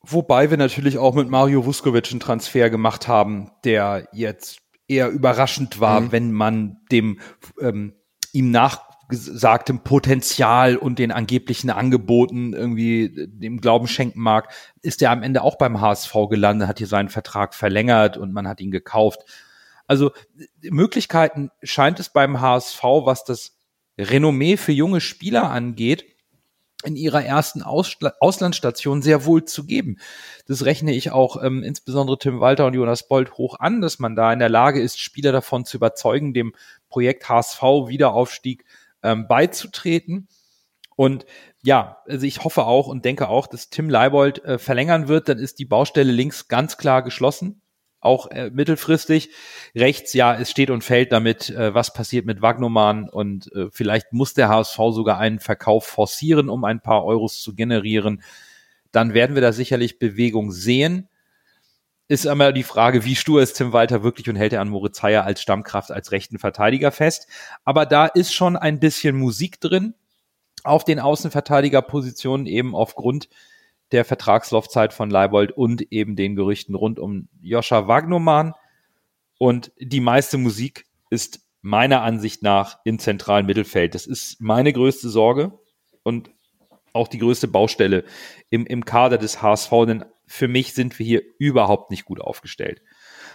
Wobei wir natürlich auch mit Mario Vuskovic einen Transfer gemacht haben, der jetzt eher überraschend war, mhm. wenn man dem ähm, ihm nachgesagtem Potenzial und den angeblichen Angeboten irgendwie dem Glauben schenken mag, ist er am Ende auch beim HSV gelandet, hat hier seinen Vertrag verlängert und man hat ihn gekauft. Also Möglichkeiten scheint es beim HSV, was das Renommee für junge Spieler angeht, in ihrer ersten Ausla Auslandsstation sehr wohl zu geben. Das rechne ich auch ähm, insbesondere Tim Walter und Jonas Bold hoch an, dass man da in der Lage ist, Spieler davon zu überzeugen, dem Projekt HSV Wiederaufstieg ähm, beizutreten. Und ja, also ich hoffe auch und denke auch, dass Tim Leibold äh, verlängern wird, dann ist die Baustelle links ganz klar geschlossen auch äh, mittelfristig. Rechts, ja, es steht und fällt damit, äh, was passiert mit Wagnumann und äh, vielleicht muss der HSV sogar einen Verkauf forcieren, um ein paar Euros zu generieren. Dann werden wir da sicherlich Bewegung sehen. Ist einmal die Frage, wie stur ist Tim Walter wirklich und hält er an Moritz Heyer als Stammkraft, als rechten Verteidiger fest. Aber da ist schon ein bisschen Musik drin auf den Außenverteidigerpositionen eben aufgrund der Vertragslaufzeit von Leibold und eben den Gerüchten rund um Joscha Wagnumann. Und die meiste Musik ist meiner Ansicht nach im zentralen Mittelfeld. Das ist meine größte Sorge und auch die größte Baustelle im, im Kader des HSV, denn für mich sind wir hier überhaupt nicht gut aufgestellt.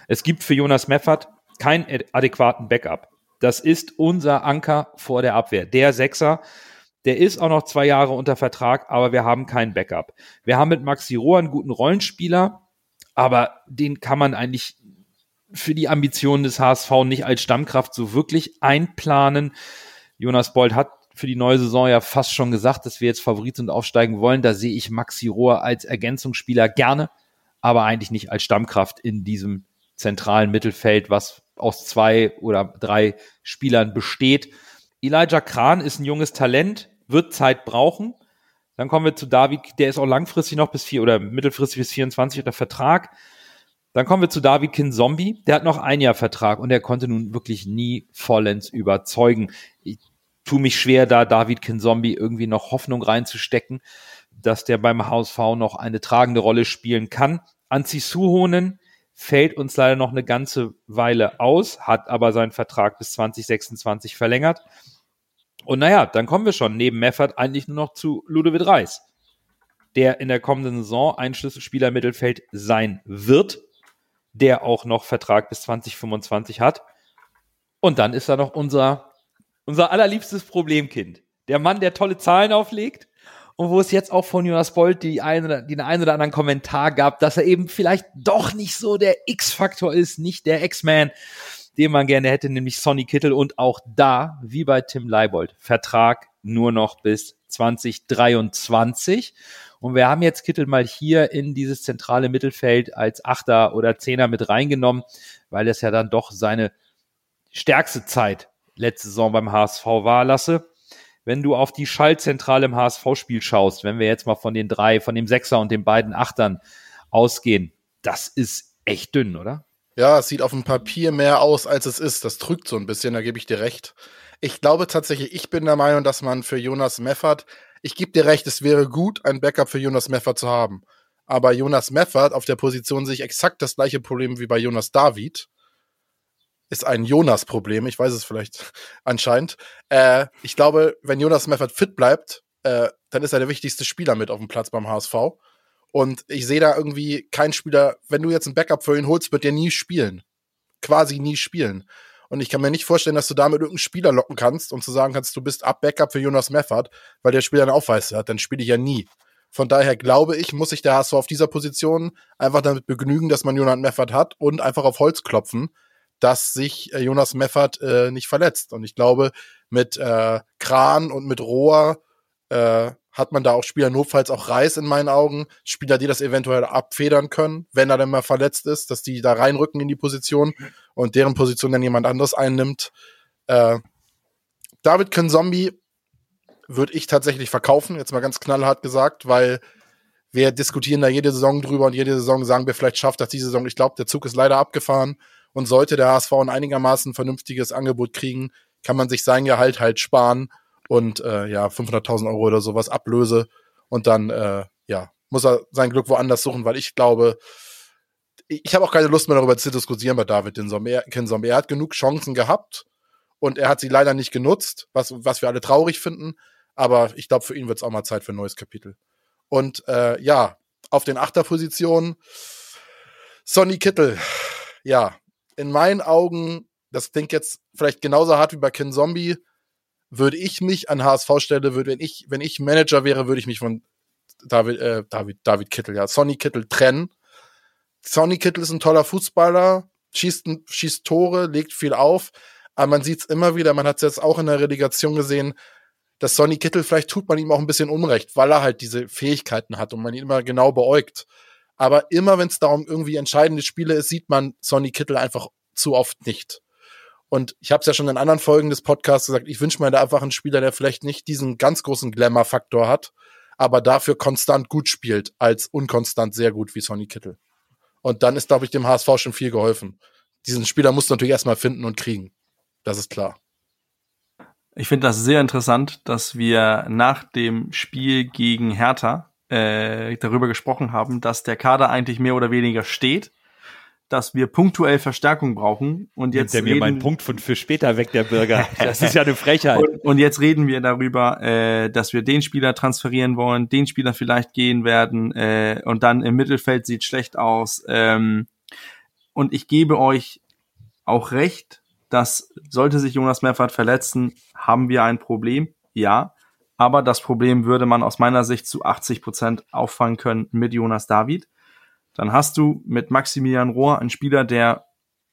Es gibt für Jonas Meffert keinen adäquaten Backup. Das ist unser Anker vor der Abwehr. Der Sechser, der ist auch noch zwei Jahre unter Vertrag, aber wir haben keinen Backup. Wir haben mit Maxi Rohr einen guten Rollenspieler, aber den kann man eigentlich für die Ambitionen des HSV nicht als Stammkraft so wirklich einplanen. Jonas Bold hat für die neue Saison ja fast schon gesagt, dass wir jetzt Favorit und aufsteigen wollen. Da sehe ich Maxi Rohr als Ergänzungsspieler gerne, aber eigentlich nicht als Stammkraft in diesem zentralen Mittelfeld, was aus zwei oder drei Spielern besteht. Elijah Kran ist ein junges Talent, wird Zeit brauchen. Dann kommen wir zu David, der ist auch langfristig noch bis vier oder mittelfristig bis 24 unter Vertrag. Dann kommen wir zu David Kin Zombie, der hat noch ein Jahr Vertrag und der konnte nun wirklich nie vollends überzeugen. Ich, tu mich schwer, da David Kinzombie irgendwie noch Hoffnung reinzustecken, dass der beim HSV noch eine tragende Rolle spielen kann. Anzi Suhonen fällt uns leider noch eine ganze Weile aus, hat aber seinen Vertrag bis 2026 verlängert. Und naja, dann kommen wir schon neben Meffert eigentlich nur noch zu Ludovic Reis, der in der kommenden Saison ein Schlüsselspieler im Mittelfeld sein wird, der auch noch Vertrag bis 2025 hat. Und dann ist da noch unser, unser allerliebstes Problemkind. Der Mann, der tolle Zahlen auflegt und wo es jetzt auch von Jonas Bolt die eine, den einen oder anderen Kommentar gab, dass er eben vielleicht doch nicht so der X-Faktor ist, nicht der X-Man, den man gerne hätte, nämlich Sonny Kittel und auch da, wie bei Tim Leibold, Vertrag nur noch bis 2023. Und wir haben jetzt Kittel mal hier in dieses zentrale Mittelfeld als Achter oder Zehner mit reingenommen, weil es ja dann doch seine stärkste Zeit letzte Saison beim HSV war, Lasse. Wenn du auf die Schallzentrale im HSV-Spiel schaust, wenn wir jetzt mal von den drei, von dem Sechser und den beiden Achtern ausgehen, das ist echt dünn, oder? Ja, es sieht auf dem Papier mehr aus, als es ist. Das trügt so ein bisschen, da gebe ich dir recht. Ich glaube tatsächlich, ich bin der Meinung, dass man für Jonas Meffert, ich gebe dir recht, es wäre gut, ein Backup für Jonas Meffert zu haben. Aber Jonas Meffert auf der Position sehe ich exakt das gleiche Problem wie bei Jonas David. Ist ein Jonas-Problem, ich weiß es vielleicht (laughs) anscheinend. Äh, ich glaube, wenn Jonas Meffert fit bleibt, äh, dann ist er der wichtigste Spieler mit auf dem Platz beim HSV. Und ich sehe da irgendwie keinen Spieler, wenn du jetzt ein Backup für ihn holst, wird der nie spielen. Quasi nie spielen. Und ich kann mir nicht vorstellen, dass du damit irgendeinen Spieler locken kannst und zu sagen kannst, du bist ab Backup für Jonas Meffert, weil der Spieler eine Aufweise hat. Dann spiele ich ja nie. Von daher glaube ich, muss sich der HSV auf dieser Position einfach damit begnügen, dass man Jonas Meffert hat und einfach auf Holz klopfen, dass sich äh, Jonas Meffert äh, nicht verletzt. Und ich glaube, mit äh, Kran und mit Rohr äh, hat man da auch Spieler notfalls auch Reis in meinen Augen, Spieler, die das eventuell abfedern können, wenn er dann mal verletzt ist, dass die da reinrücken in die Position und deren Position dann jemand anderes einnimmt. Äh, David Zombie würde ich tatsächlich verkaufen, jetzt mal ganz knallhart gesagt, weil wir diskutieren da jede Saison drüber und jede Saison sagen wir, vielleicht schafft das diese Saison. Ich glaube, der Zug ist leider abgefahren und sollte der HSV ein einigermaßen vernünftiges Angebot kriegen, kann man sich sein Gehalt halt sparen und äh, ja 500.000 Euro oder sowas Ablöse und dann äh, ja muss er sein Glück woanders suchen, weil ich glaube, ich habe auch keine Lust mehr darüber zu diskutieren bei David Kinsom. Er, hat genug Chancen gehabt und er hat sie leider nicht genutzt, was, was wir alle traurig finden. Aber ich glaube, für ihn wird es auch mal Zeit für ein neues Kapitel. Und äh, ja, auf den Achterpositionen Sonny Kittel. Ja, in meinen Augen, das klingt jetzt vielleicht genauso hart wie bei Ken Zombie, würde ich mich an HSV-Stelle, würde, wenn ich, wenn ich Manager wäre, würde ich mich von David, äh, David, David Kittel, ja, Sonny Kittel trennen. Sonny Kittel ist ein toller Fußballer, schießt, schießt Tore, legt viel auf, aber man sieht es immer wieder, man hat es jetzt auch in der Relegation gesehen, dass Sonny Kittel, vielleicht tut man ihm auch ein bisschen Unrecht, weil er halt diese Fähigkeiten hat und man ihn immer genau beäugt. Aber immer wenn es darum irgendwie entscheidende Spiele ist, sieht man Sonny Kittel einfach zu oft nicht. Und ich habe es ja schon in anderen Folgen des Podcasts gesagt, ich wünsche mir da einfach einen Spieler, der vielleicht nicht diesen ganz großen Glamour-Faktor hat, aber dafür konstant gut spielt, als unkonstant sehr gut wie Sonny Kittel. Und dann ist, glaube ich, dem HSV schon viel geholfen. Diesen Spieler musst du natürlich erstmal finden und kriegen. Das ist klar. Ich finde das sehr interessant, dass wir nach dem Spiel gegen Hertha äh, darüber gesprochen haben, dass der Kader eigentlich mehr oder weniger steht dass wir punktuell Verstärkung brauchen. Und jetzt Nimmt der mir meinen Punkt von für später weg, der Bürger. (laughs) Das ist ja eine Frechheit. Und, und jetzt reden wir darüber, äh, dass wir den Spieler transferieren wollen, den Spieler vielleicht gehen werden äh, und dann im Mittelfeld sieht schlecht aus. Ähm, und ich gebe euch auch recht, dass sollte sich Jonas Meffert verletzen, haben wir ein Problem. Ja, aber das Problem würde man aus meiner Sicht zu 80 Prozent auffangen können mit Jonas David dann hast du mit Maximilian Rohr einen Spieler, der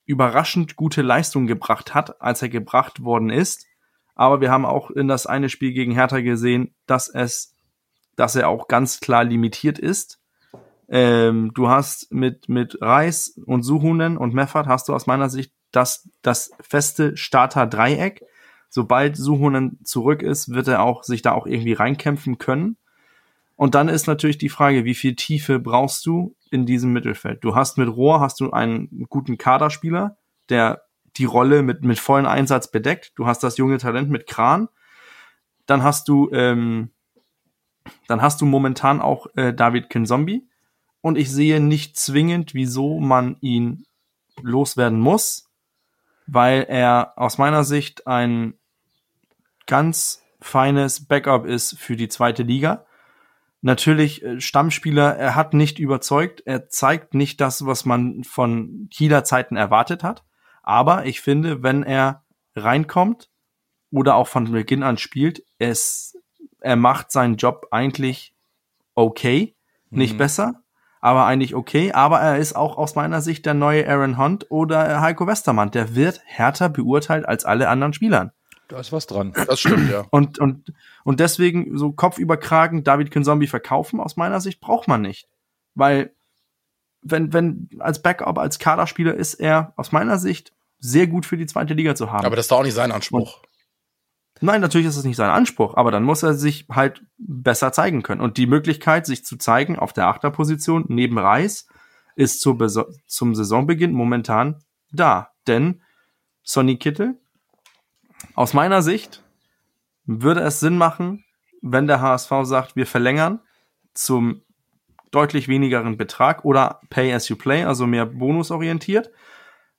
überraschend gute Leistung gebracht hat, als er gebracht worden ist. Aber wir haben auch in das eine Spiel gegen Hertha gesehen, dass es, dass er auch ganz klar limitiert ist. Ähm, du hast mit, mit Reis und Suhunen und Meffert hast du aus meiner Sicht das, das feste Starter-Dreieck. Sobald Suhunen zurück ist, wird er auch sich da auch irgendwie reinkämpfen können. Und dann ist natürlich die Frage, wie viel Tiefe brauchst du in diesem Mittelfeld? Du hast mit Rohr hast du einen guten Kaderspieler, der die Rolle mit, mit vollen Einsatz bedeckt. Du hast das junge Talent mit Kran. Dann hast du, ähm, dann hast du momentan auch äh, David Kinzombie. Und ich sehe nicht zwingend, wieso man ihn loswerden muss, weil er aus meiner Sicht ein ganz feines Backup ist für die zweite Liga. Natürlich äh, Stammspieler, er hat nicht überzeugt, er zeigt nicht das, was man von Kieler Zeiten erwartet hat. Aber ich finde, wenn er reinkommt oder auch von Beginn an spielt, es, er macht seinen Job eigentlich okay, nicht mhm. besser, aber eigentlich okay. Aber er ist auch aus meiner Sicht der neue Aaron Hunt oder Heiko Westermann. Der wird härter beurteilt als alle anderen Spielern. Da ist was dran. Das stimmt, ja. Und, und, und deswegen so kopfüberkragend David Kinzombie verkaufen, aus meiner Sicht braucht man nicht. Weil, wenn, wenn, als Backup, als Kaderspieler ist er aus meiner Sicht sehr gut für die zweite Liga zu haben. Aber das ist doch auch nicht sein Anspruch. Und, nein, natürlich ist es nicht sein Anspruch, aber dann muss er sich halt besser zeigen können. Und die Möglichkeit, sich zu zeigen auf der Achterposition neben Reis, ist zur zum Saisonbeginn momentan da. Denn Sonny Kittel aus meiner Sicht würde es Sinn machen, wenn der HSV sagt, wir verlängern zum deutlich wenigeren Betrag oder Pay as you play, also mehr bonusorientiert,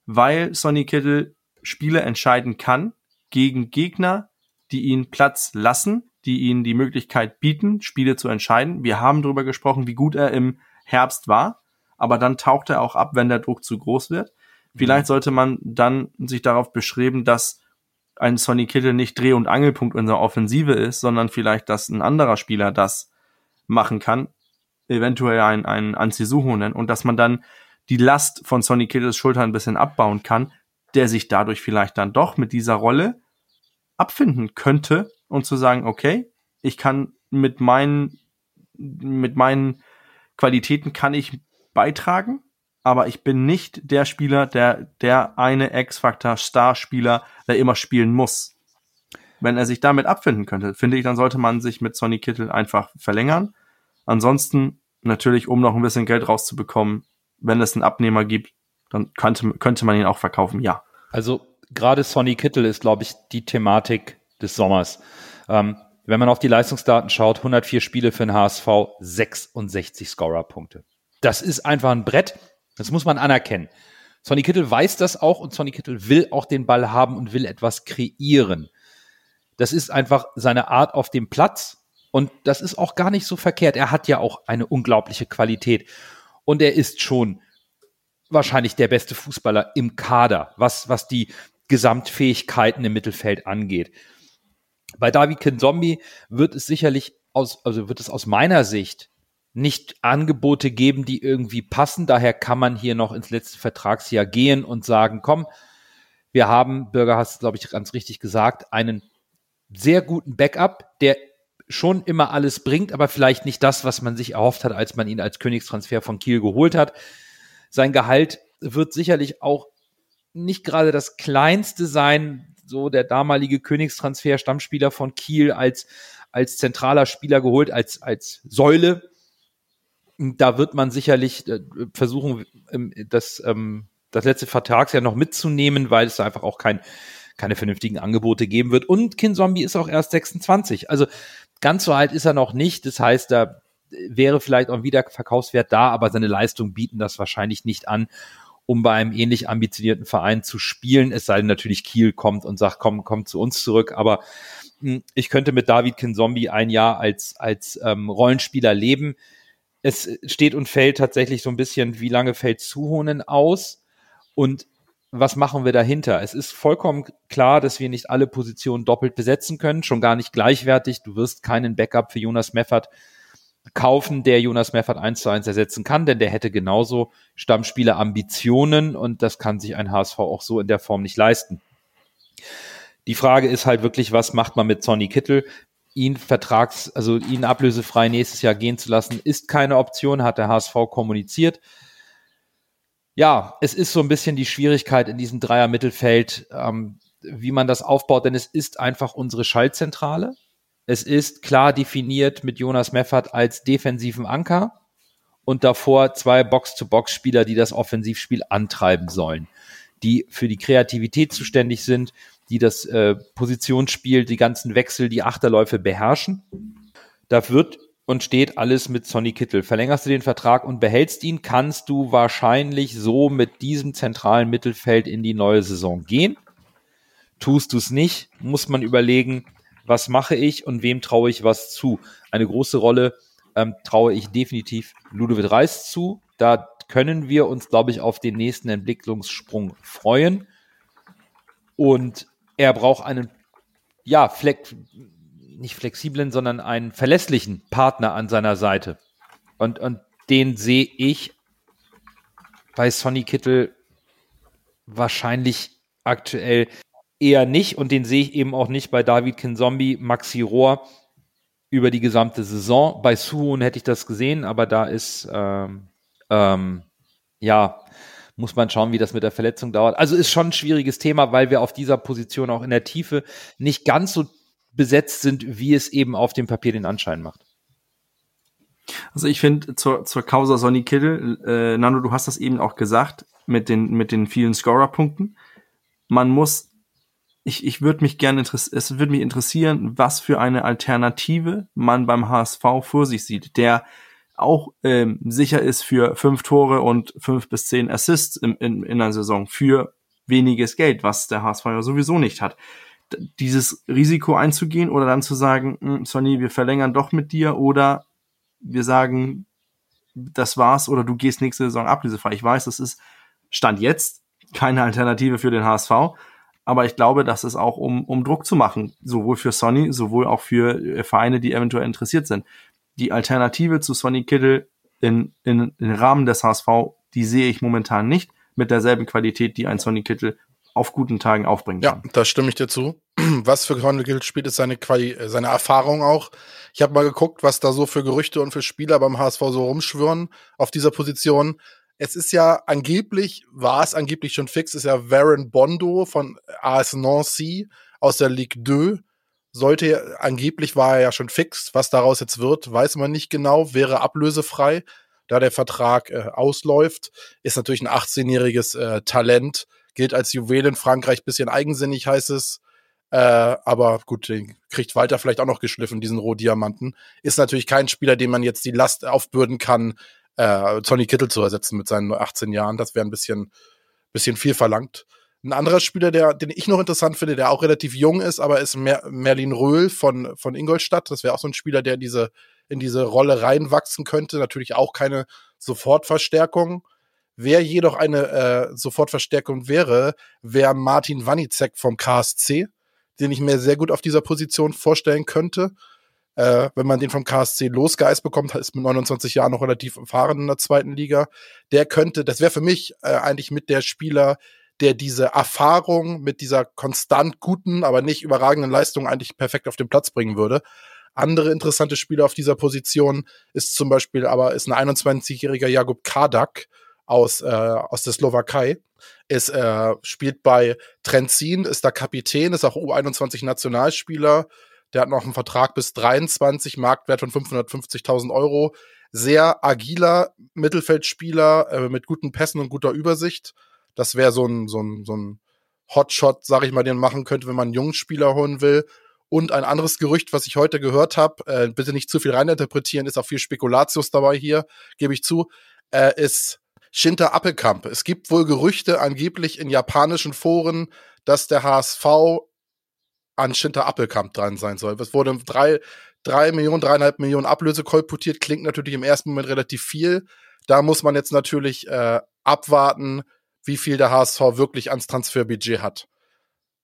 weil Sonny Kittel Spiele entscheiden kann gegen Gegner, die ihn Platz lassen, die ihnen die Möglichkeit bieten, Spiele zu entscheiden. Wir haben darüber gesprochen, wie gut er im Herbst war, aber dann taucht er auch ab, wenn der Druck zu groß wird. Vielleicht mhm. sollte man dann sich darauf beschreiben, dass ein Sonny Kittel nicht Dreh- und Angelpunkt unserer Offensive ist, sondern vielleicht, dass ein anderer Spieler das machen kann, eventuell ein, ein Anzi Suhonen und dass man dann die Last von Sonny Kittles Schultern ein bisschen abbauen kann, der sich dadurch vielleicht dann doch mit dieser Rolle abfinden könnte und zu sagen, okay, ich kann mit meinen, mit meinen Qualitäten kann ich beitragen, aber ich bin nicht der Spieler, der, der eine X-Factor-Star-Spieler, der immer spielen muss. Wenn er sich damit abfinden könnte, finde ich, dann sollte man sich mit Sonny Kittel einfach verlängern. Ansonsten natürlich, um noch ein bisschen Geld rauszubekommen, wenn es einen Abnehmer gibt, dann könnte, könnte man ihn auch verkaufen, ja. Also gerade Sonny Kittel ist, glaube ich, die Thematik des Sommers. Ähm, wenn man auf die Leistungsdaten schaut, 104 Spiele für den HSV, 66 Scorer-Punkte. Das ist einfach ein Brett. Das muss man anerkennen. Sonny Kittel weiß das auch und Sonny Kittel will auch den Ball haben und will etwas kreieren. Das ist einfach seine Art auf dem Platz und das ist auch gar nicht so verkehrt. Er hat ja auch eine unglaubliche Qualität und er ist schon wahrscheinlich der beste Fußballer im Kader, was, was die Gesamtfähigkeiten im Mittelfeld angeht. Bei David Kinzombie wird es sicherlich aus, also wird es aus meiner Sicht nicht Angebote geben, die irgendwie passen. Daher kann man hier noch ins letzte Vertragsjahr gehen und sagen, komm, wir haben, Bürger hast glaube ich ganz richtig gesagt, einen sehr guten Backup, der schon immer alles bringt, aber vielleicht nicht das, was man sich erhofft hat, als man ihn als Königstransfer von Kiel geholt hat. Sein Gehalt wird sicherlich auch nicht gerade das kleinste sein, so der damalige Königstransfer Stammspieler von Kiel als als zentraler Spieler geholt, als als Säule da wird man sicherlich äh, versuchen, das, ähm, das letzte Vertragsjahr noch mitzunehmen, weil es da einfach auch kein, keine vernünftigen Angebote geben wird. Und Kinzombie ist auch erst 26. Also ganz so alt ist er noch nicht. Das heißt, da wäre vielleicht auch wieder Verkaufswert da, aber seine Leistungen bieten das wahrscheinlich nicht an, um bei einem ähnlich ambitionierten Verein zu spielen. Es sei denn natürlich Kiel kommt und sagt, komm, komm zu uns zurück. Aber hm, ich könnte mit David Kinzombie ein Jahr als, als ähm, Rollenspieler leben es steht und fällt tatsächlich so ein bisschen, wie lange fällt Zuhonen aus und was machen wir dahinter? Es ist vollkommen klar, dass wir nicht alle Positionen doppelt besetzen können, schon gar nicht gleichwertig. Du wirst keinen Backup für Jonas Meffert kaufen, der Jonas Meffert eins zu eins ersetzen kann, denn der hätte genauso Stammspieler Ambitionen und das kann sich ein HSV auch so in der Form nicht leisten. Die Frage ist halt wirklich, was macht man mit Sonny Kittel? Ihn vertrags, also ihn ablösefrei nächstes Jahr gehen zu lassen, ist keine Option, hat der HSV kommuniziert. Ja, es ist so ein bisschen die Schwierigkeit in diesem Dreier-Mittelfeld, ähm, wie man das aufbaut, denn es ist einfach unsere Schaltzentrale. Es ist klar definiert mit Jonas Meffert als defensiven Anker und davor zwei Box-to-Box-Spieler, die das Offensivspiel antreiben sollen. die für die Kreativität zuständig sind, die das äh, Positionsspiel, die ganzen Wechsel, die Achterläufe beherrschen. Da wird und steht alles mit Sonny Kittel. Verlängerst du den Vertrag und behältst ihn, kannst du wahrscheinlich so mit diesem zentralen Mittelfeld in die neue Saison gehen. Tust du es nicht, muss man überlegen, was mache ich und wem traue ich was zu. Eine große Rolle ähm, traue ich definitiv Ludovic Reis zu. Da können wir uns, glaube ich, auf den nächsten Entwicklungssprung freuen. Und er braucht einen, ja, fleck, nicht flexiblen, sondern einen verlässlichen Partner an seiner Seite. Und, und den sehe ich bei Sonny Kittel wahrscheinlich aktuell eher nicht. Und den sehe ich eben auch nicht bei David Kinzombie, Maxi Rohr über die gesamte Saison. Bei Suhun hätte ich das gesehen, aber da ist, ähm, ähm, ja, muss man schauen, wie das mit der Verletzung dauert. Also ist schon ein schwieriges Thema, weil wir auf dieser Position auch in der Tiefe nicht ganz so besetzt sind, wie es eben auf dem Papier den Anschein macht. Also ich finde zur, zur Causa Sonny Kittel, äh, Nano, du hast das eben auch gesagt, mit den, mit den vielen Scorer-Punkten. Man muss, ich, ich würde mich gerne, es würde mich interessieren, was für eine Alternative man beim HSV vor sich sieht, der auch ähm, sicher ist für fünf Tore und fünf bis zehn Assists in, in, in einer Saison für weniges Geld, was der HSV ja sowieso nicht hat. Dieses Risiko einzugehen oder dann zu sagen, hm, Sonny, wir verlängern doch mit dir oder wir sagen, das war's oder du gehst nächste Saison ablösefrei. Ich weiß, das ist Stand jetzt keine Alternative für den HSV, aber ich glaube, dass es auch um, um Druck zu machen, sowohl für Sonny, sowohl auch für äh, Vereine, die eventuell interessiert sind die Alternative zu Sonny Kittel in, in, in Rahmen des HSV, die sehe ich momentan nicht mit derselben Qualität, die ein Sonny Kittel auf guten Tagen aufbringen kann. Ja, da stimme ich dir zu. (clears throat) Was für Sonny Kittel spielt, ist seine, Quali seine Erfahrung auch. Ich habe mal geguckt, was da so für Gerüchte und für Spieler beim HSV so rumschwören auf dieser Position. Es ist ja angeblich, war es angeblich schon fix, ist ja Varen Bondo von AS Nancy aus der Ligue 2 sollte, angeblich war er ja schon fix. Was daraus jetzt wird, weiß man nicht genau, wäre ablösefrei, da der Vertrag äh, ausläuft. Ist natürlich ein 18-jähriges äh, Talent, gilt als Juwel in Frankreich, bisschen eigensinnig heißt es. Äh, aber gut, den kriegt Walter vielleicht auch noch geschliffen, diesen Rohdiamanten. Ist natürlich kein Spieler, dem man jetzt die Last aufbürden kann, äh, Sonny Kittel zu ersetzen mit seinen 18 Jahren. Das wäre ein bisschen, bisschen viel verlangt. Ein anderer Spieler, der, den ich noch interessant finde, der auch relativ jung ist, aber ist Mer Merlin Röhl von, von Ingolstadt. Das wäre auch so ein Spieler, der in diese, in diese Rolle reinwachsen könnte. Natürlich auch keine Sofortverstärkung. Wer jedoch eine äh, Sofortverstärkung wäre, wäre Martin Wanizek vom KSC, den ich mir sehr gut auf dieser Position vorstellen könnte. Äh, wenn man den vom KSC losgeist bekommt, ist mit 29 Jahren noch relativ erfahren in der zweiten Liga. Der könnte, das wäre für mich äh, eigentlich mit der Spieler, der diese Erfahrung mit dieser konstant guten, aber nicht überragenden Leistung eigentlich perfekt auf den Platz bringen würde. Andere interessante Spieler auf dieser Position ist zum Beispiel aber ist ein 21-jähriger Jakub Kardak aus, äh, aus der Slowakei. Ist, äh, spielt bei Trenzin, ist da Kapitän, ist auch U21-Nationalspieler. Der hat noch einen Vertrag bis 23, Marktwert von 550.000 Euro. Sehr agiler Mittelfeldspieler äh, mit guten Pässen und guter Übersicht. Das wäre so ein, so ein, so ein Hotshot, sag ich mal, den man machen könnte, wenn man einen jungen Spieler holen will. Und ein anderes Gerücht, was ich heute gehört habe, äh, bitte nicht zu viel reininterpretieren, ist auch viel Spekulatius dabei hier, gebe ich zu, äh, ist Shinta Appelkamp. Es gibt wohl Gerüchte angeblich in japanischen Foren, dass der HSV an Shinta Appelkamp dran sein soll. Es wurde drei, drei Millionen, dreieinhalb Millionen Ablöse kolportiert, klingt natürlich im ersten Moment relativ viel. Da muss man jetzt natürlich äh, abwarten, wie viel der HSV wirklich ans Transferbudget hat.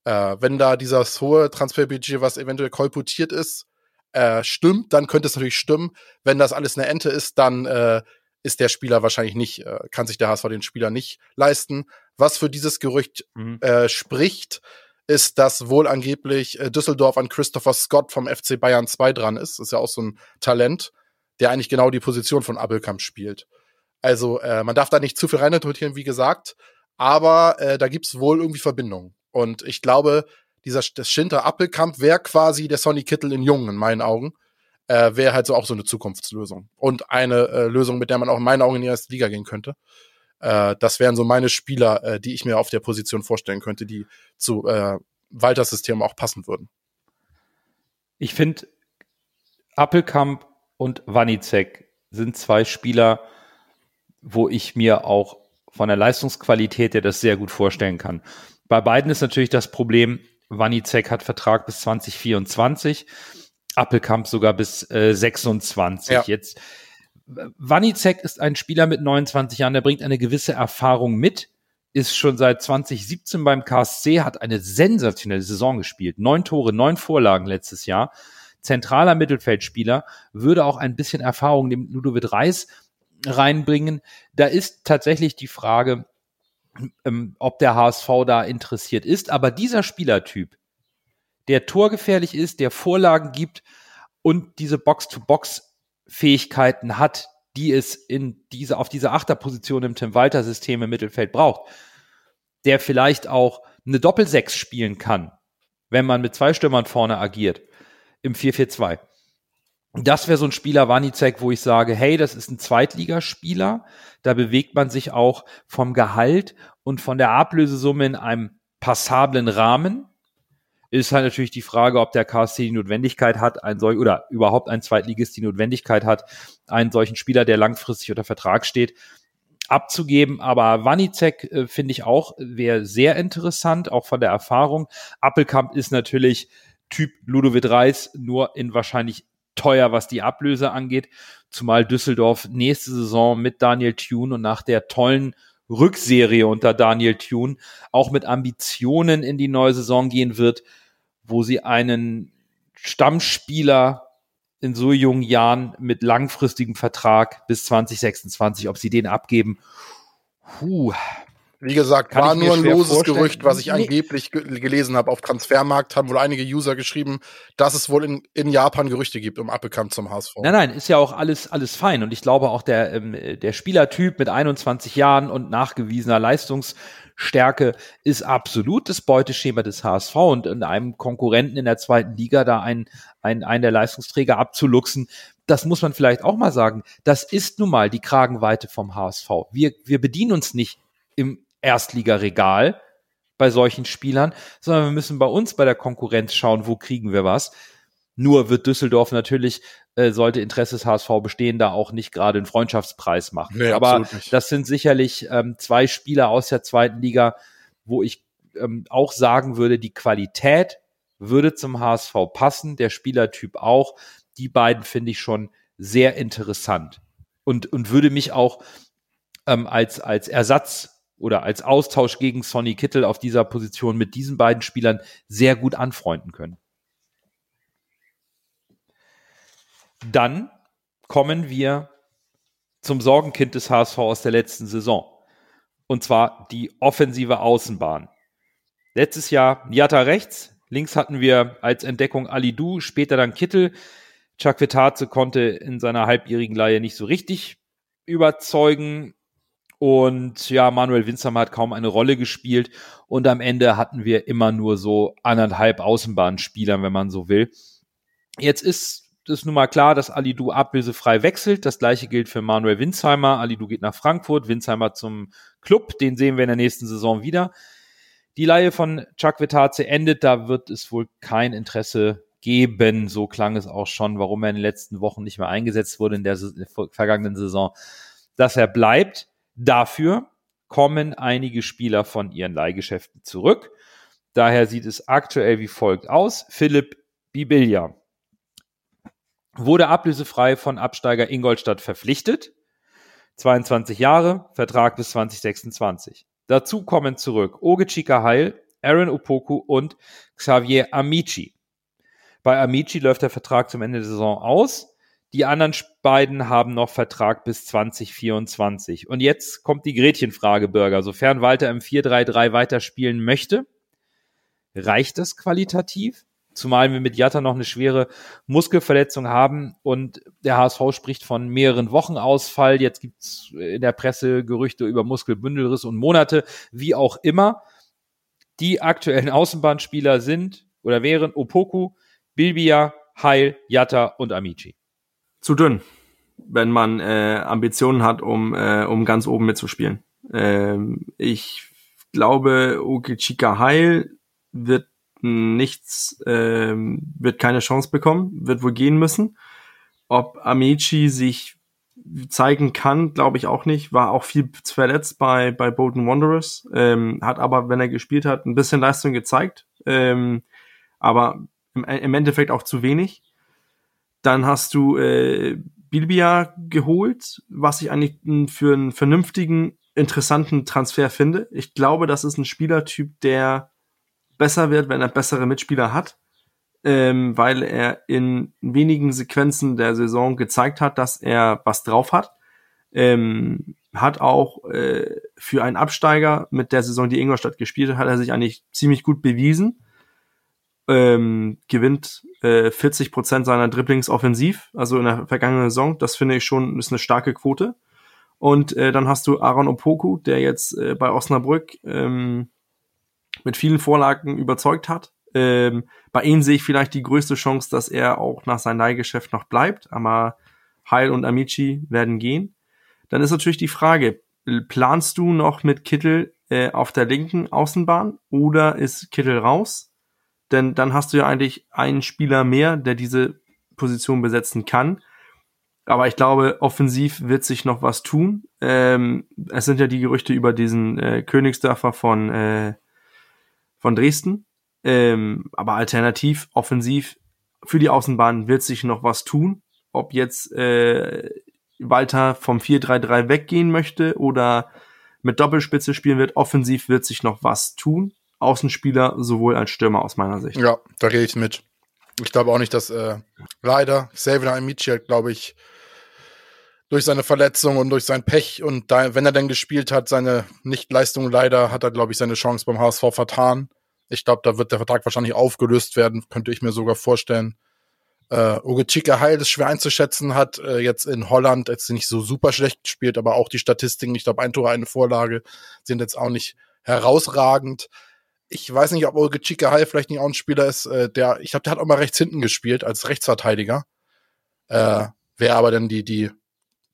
Äh, wenn da dieses hohe Transferbudget, was eventuell kolportiert ist, äh, stimmt, dann könnte es natürlich stimmen. Wenn das alles eine Ente ist, dann äh, ist der Spieler wahrscheinlich nicht, äh, kann sich der HSV den Spieler nicht leisten. Was für dieses Gerücht mhm. äh, spricht, ist, dass wohl angeblich äh, Düsseldorf an Christopher Scott vom FC Bayern 2 dran ist. Das ist ja auch so ein Talent, der eigentlich genau die Position von Abelkamp spielt. Also äh, man darf da nicht zu viel reininterpretieren, wie gesagt, aber äh, da gibt's wohl irgendwie Verbindungen. Und ich glaube, dieser das Schinter Appelkamp wäre quasi der Sonny Kittel in Jungen in meinen Augen. Äh, wäre halt so auch so eine Zukunftslösung. Und eine äh, Lösung, mit der man auch in meinen Augen in die erste Liga gehen könnte. Äh, das wären so meine Spieler, äh, die ich mir auf der Position vorstellen könnte, die zu äh, Walters System auch passen würden. Ich finde, Appelkamp und Wanizek sind zwei Spieler, wo ich mir auch von der Leistungsqualität her das sehr gut vorstellen kann. Bei beiden ist natürlich das Problem, Wanizek hat Vertrag bis 2024, Appelkamp sogar bis äh, 26. Ja. Jetzt Wanizek ist ein Spieler mit 29 Jahren, der bringt eine gewisse Erfahrung mit, ist schon seit 2017 beim KSC, hat eine sensationelle Saison gespielt. Neun Tore, neun Vorlagen letztes Jahr. Zentraler Mittelfeldspieler, würde auch ein bisschen Erfahrung dem Ludovic Reis reinbringen. Da ist tatsächlich die Frage, ähm, ob der HSV da interessiert ist. Aber dieser Spielertyp, der torgefährlich ist, der Vorlagen gibt und diese Box-to-Box-Fähigkeiten hat, die es in diese, auf dieser Achterposition im Tim Walter-System im Mittelfeld braucht, der vielleicht auch eine Doppel-Sechs spielen kann, wenn man mit zwei Stürmern vorne agiert, im 4-4-2 das wäre so ein Spieler Wanizek, wo ich sage, hey, das ist ein Zweitligaspieler. Da bewegt man sich auch vom Gehalt und von der Ablösesumme in einem passablen Rahmen. Ist halt natürlich die Frage, ob der KSC die Notwendigkeit hat, ein solch, oder überhaupt ein Zweitligist die Notwendigkeit hat, einen solchen Spieler, der langfristig unter Vertrag steht, abzugeben. Aber Wanizek äh, finde ich auch, wäre sehr interessant, auch von der Erfahrung. Appelkamp ist natürlich Typ Ludovic Reis, nur in wahrscheinlich teuer, was die Ablöse angeht. Zumal Düsseldorf nächste Saison mit Daniel Thune und nach der tollen Rückserie unter Daniel Thune auch mit Ambitionen in die neue Saison gehen wird, wo sie einen Stammspieler in so jungen Jahren mit langfristigem Vertrag bis 2026, ob sie den abgeben, puh, wie gesagt, Kann war nur ein loses vorstellen. Gerücht, was ich nee. angeblich ge gelesen habe. Auf Transfermarkt haben wohl einige User geschrieben, dass es wohl in, in Japan Gerüchte gibt um Abbekannt zum HSV. Nein, nein, ist ja auch alles, alles fein. Und ich glaube auch der, ähm, der Spielertyp mit 21 Jahren und nachgewiesener Leistungsstärke ist absolut das Beuteschema des HSV und in einem Konkurrenten in der zweiten Liga da einen, einen, einen der Leistungsträger abzuluxen, das muss man vielleicht auch mal sagen, das ist nun mal die Kragenweite vom HSV. Wir, wir bedienen uns nicht im Erstligaregal bei solchen Spielern, sondern wir müssen bei uns bei der Konkurrenz schauen, wo kriegen wir was. Nur wird Düsseldorf natürlich, äh, sollte Interesse des HSV bestehen, da auch nicht gerade einen Freundschaftspreis machen. Nee, Aber das sind sicherlich ähm, zwei Spieler aus der zweiten Liga, wo ich ähm, auch sagen würde, die Qualität würde zum HSV passen, der Spielertyp auch. Die beiden finde ich schon sehr interessant und, und würde mich auch ähm, als, als Ersatz oder als Austausch gegen Sonny Kittel auf dieser Position mit diesen beiden Spielern sehr gut anfreunden können. Dann kommen wir zum Sorgenkind des HSV aus der letzten Saison. Und zwar die offensive Außenbahn. Letztes Jahr Niata rechts, links hatten wir als Entdeckung Ali Du, später dann Kittel. Chakvetaze konnte in seiner halbjährigen Leihe nicht so richtig überzeugen. Und ja, Manuel Winzheimer hat kaum eine Rolle gespielt. Und am Ende hatten wir immer nur so anderthalb Außenbahnspieler, wenn man so will. Jetzt ist es nun mal klar, dass Alidu ablösefrei wechselt. Das gleiche gilt für Manuel Winzheimer. Alidu geht nach Frankfurt, Winzheimer zum Club. Den sehen wir in der nächsten Saison wieder. Die Leihe von Chuck Vetaze endet. Da wird es wohl kein Interesse geben. So klang es auch schon, warum er in den letzten Wochen nicht mehr eingesetzt wurde in der vergangenen Saison, dass er bleibt. Dafür kommen einige Spieler von ihren Leihgeschäften zurück. Daher sieht es aktuell wie folgt aus. Philipp Bibilia wurde ablösefrei von Absteiger Ingolstadt verpflichtet. 22 Jahre, Vertrag bis 2026. Dazu kommen zurück Oge Chika Heil, Aaron Opoku und Xavier Amici. Bei Amici läuft der Vertrag zum Ende der Saison aus. Die anderen beiden haben noch Vertrag bis 2024. Und jetzt kommt die Gretchenfrage, Bürger. Sofern Walter im 4-3-3 weiterspielen möchte, reicht das qualitativ? Zumal wir mit Jatta noch eine schwere Muskelverletzung haben und der HSV spricht von mehreren Wochen Ausfall. Jetzt gibt's in der Presse Gerüchte über Muskelbündelriss und Monate, wie auch immer. Die aktuellen Außenbahnspieler sind oder wären Opoku, Bilbia, Heil, Jatta und Amici zu dünn, wenn man äh, Ambitionen hat, um, äh, um ganz oben mitzuspielen. Ähm, ich glaube, Okechika Heil wird nichts, ähm, wird keine Chance bekommen, wird wohl gehen müssen. Ob Amici sich zeigen kann, glaube ich auch nicht. War auch viel verletzt bei, bei Bolton Wanderers. Ähm, hat aber, wenn er gespielt hat, ein bisschen Leistung gezeigt. Ähm, aber im, im Endeffekt auch zu wenig. Dann hast du äh, Bilbia geholt, was ich eigentlich für einen vernünftigen, interessanten Transfer finde. Ich glaube, das ist ein Spielertyp, der besser wird, wenn er bessere Mitspieler hat, ähm, weil er in wenigen Sequenzen der Saison gezeigt hat, dass er was drauf hat. Ähm, hat auch äh, für einen Absteiger mit der Saison, die Ingolstadt gespielt hat, hat er sich eigentlich ziemlich gut bewiesen ähm, gewinnt äh, 40 Prozent seiner Dribblings offensiv, also in der vergangenen Saison. Das finde ich schon ist eine starke Quote. Und äh, dann hast du Aaron Opoku, der jetzt äh, bei Osnabrück ähm, mit vielen Vorlagen überzeugt hat. Ähm, bei ihm sehe ich vielleicht die größte Chance, dass er auch nach seinem Leihgeschäft noch bleibt, aber Heil und Amici werden gehen. Dann ist natürlich die Frage, planst du noch mit Kittel äh, auf der linken Außenbahn oder ist Kittel raus? Denn dann hast du ja eigentlich einen Spieler mehr, der diese Position besetzen kann. Aber ich glaube, offensiv wird sich noch was tun. Ähm, es sind ja die Gerüchte über diesen äh, Königsdörfer von, äh, von Dresden. Ähm, aber alternativ, offensiv, für die Außenbahn wird sich noch was tun. Ob jetzt äh, Walter vom 4-3-3 weggehen möchte oder mit Doppelspitze spielen wird, offensiv wird sich noch was tun. Außenspieler sowohl als Stürmer aus meiner Sicht. Ja, da gehe ich mit. Ich glaube auch nicht, dass äh, leider Xavier Amici hat, glaube ich, durch seine Verletzung und durch sein Pech und da, wenn er denn gespielt hat, seine Nichtleistung leider, hat er, glaube ich, seine Chance beim HSV vertan. Ich glaube, da wird der Vertrag wahrscheinlich aufgelöst werden, könnte ich mir sogar vorstellen. Äh, Uge Chika Heil ist schwer einzuschätzen, hat äh, jetzt in Holland jetzt nicht so super schlecht gespielt, aber auch die Statistiken, ich glaube, ein Tor, eine Vorlage, sind jetzt auch nicht herausragend ich weiß nicht, ob Olge Chikahai vielleicht nicht auch ein Spieler ist, äh, der, ich glaube, der hat auch mal rechts hinten gespielt als Rechtsverteidiger. Äh, Wäre aber dann die, die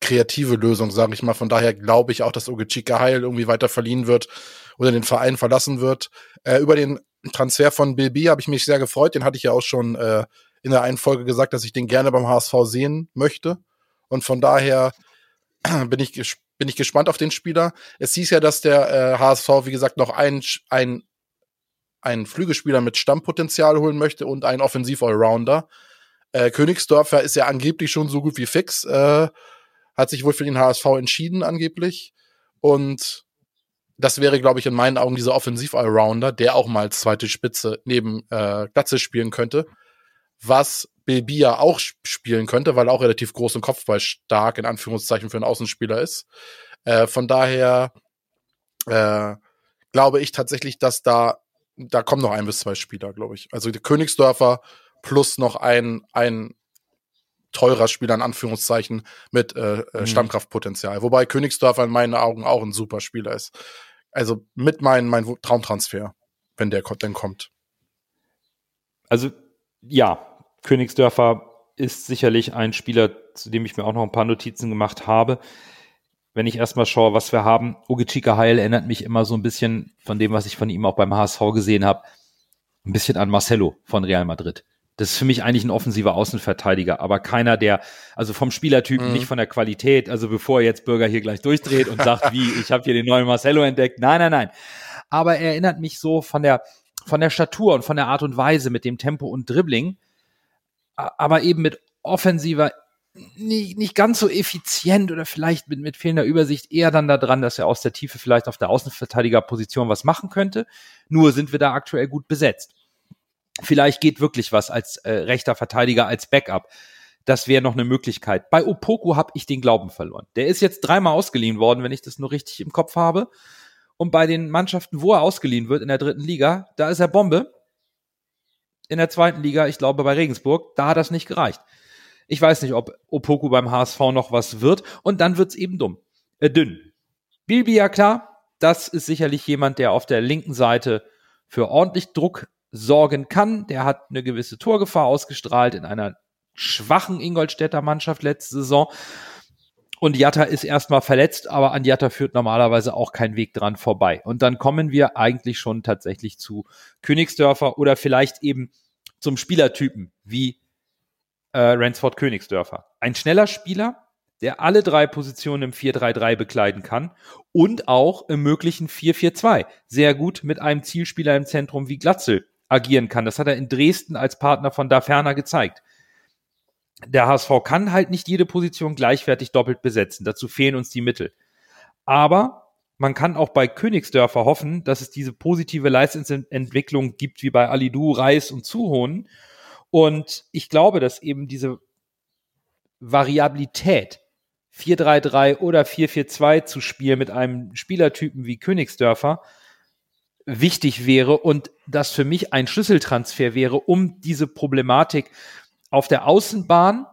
kreative Lösung, sage ich mal. Von daher glaube ich auch, dass Olge Chikahai irgendwie weiter verliehen wird oder den Verein verlassen wird. Äh, über den Transfer von Bilby habe ich mich sehr gefreut. Den hatte ich ja auch schon äh, in der einen Folge gesagt, dass ich den gerne beim HSV sehen möchte. Und von daher (clears throat) bin ich, bin ich gespannt auf den Spieler. Es hieß ja, dass der äh, HSV, wie gesagt, noch ein, ein einen Flügelspieler mit Stammpotenzial holen möchte und einen Offensiv-Allrounder. Äh, Königsdorfer ist ja angeblich schon so gut wie fix, äh, hat sich wohl für den HSV entschieden angeblich. Und das wäre, glaube ich, in meinen Augen dieser Offensiv-Allrounder, der auch mal zweite Spitze neben äh, Glatze spielen könnte. Was Bilbia auch spielen könnte, weil er auch relativ groß und Kopfball stark in Anführungszeichen für einen Außenspieler ist. Äh, von daher äh, glaube ich tatsächlich, dass da da kommen noch ein bis zwei Spieler, glaube ich. Also die Königsdörfer plus noch ein, ein teurer Spieler in Anführungszeichen mit äh, äh mhm. Stammkraftpotenzial. Wobei Königsdörfer in meinen Augen auch ein super Spieler ist. Also mit meinem mein Traumtransfer, wenn der denn kommt. Also ja, Königsdörfer ist sicherlich ein Spieler, zu dem ich mir auch noch ein paar Notizen gemacht habe wenn ich erstmal schaue, was wir haben, Ugichika Heil erinnert mich immer so ein bisschen von dem, was ich von ihm auch beim HSV gesehen habe, ein bisschen an Marcelo von Real Madrid. Das ist für mich eigentlich ein offensiver Außenverteidiger, aber keiner, der, also vom Spielertypen, mhm. nicht von der Qualität, also bevor jetzt Bürger hier gleich durchdreht und sagt, (laughs) wie, ich habe hier den neuen Marcelo entdeckt. Nein, nein, nein. Aber er erinnert mich so von der, von der Statur und von der Art und Weise mit dem Tempo und Dribbling, aber eben mit offensiver nicht, nicht ganz so effizient oder vielleicht mit, mit fehlender Übersicht eher dann daran, dass er aus der Tiefe vielleicht auf der Außenverteidigerposition was machen könnte. Nur sind wir da aktuell gut besetzt. Vielleicht geht wirklich was als äh, rechter Verteidiger, als Backup. Das wäre noch eine Möglichkeit. Bei Opoku habe ich den Glauben verloren. Der ist jetzt dreimal ausgeliehen worden, wenn ich das nur richtig im Kopf habe. Und bei den Mannschaften, wo er ausgeliehen wird in der dritten Liga, da ist er Bombe. In der zweiten Liga, ich glaube bei Regensburg, da hat das nicht gereicht. Ich weiß nicht, ob Opoku beim HSV noch was wird. Und dann wird's eben dumm. Äh, dünn. Bilby, ja klar, das ist sicherlich jemand, der auf der linken Seite für ordentlich Druck sorgen kann. Der hat eine gewisse Torgefahr ausgestrahlt in einer schwachen Ingolstädter Mannschaft letzte Saison. Und Jatta ist erstmal verletzt, aber an Jatta führt normalerweise auch kein Weg dran vorbei. Und dann kommen wir eigentlich schon tatsächlich zu Königsdörfer oder vielleicht eben zum Spielertypen wie äh, Ransford Königsdörfer. Ein schneller Spieler, der alle drei Positionen im 4-3-3 bekleiden kann und auch im möglichen 4-4-2 sehr gut mit einem Zielspieler im Zentrum wie Glatzel agieren kann. Das hat er in Dresden als Partner von Da Ferner gezeigt der HSV kann halt nicht jede Position gleichwertig doppelt besetzen. Dazu fehlen uns die Mittel. Aber man kann auch bei Königsdörfer hoffen, dass es diese positive Leistungsentwicklung gibt wie bei Alidu, Reis und Zuhonen. Und ich glaube, dass eben diese Variabilität 4-3-3 oder 4-4-2 zu spielen mit einem Spielertypen wie Königsdörfer wichtig wäre und das für mich ein Schlüsseltransfer wäre, um diese Problematik auf der Außenbahn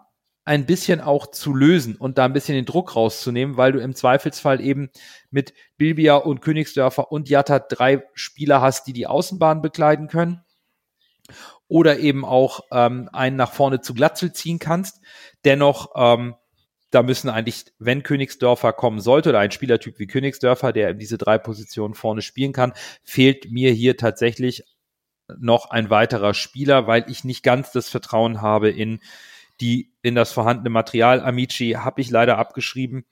ein bisschen auch zu lösen und da ein bisschen den Druck rauszunehmen, weil du im Zweifelsfall eben mit Bilbia und Königsdörfer und Jatta drei Spieler hast, die die Außenbahn bekleiden können oder eben auch ähm, einen nach vorne zu Glatzel ziehen kannst. Dennoch, ähm, da müssen eigentlich, wenn Königsdörfer kommen sollte oder ein Spielertyp wie Königsdörfer, der diese drei Positionen vorne spielen kann, fehlt mir hier tatsächlich noch ein weiterer Spieler, weil ich nicht ganz das Vertrauen habe in die in das vorhandene Material. Amici habe ich leider abgeschrieben.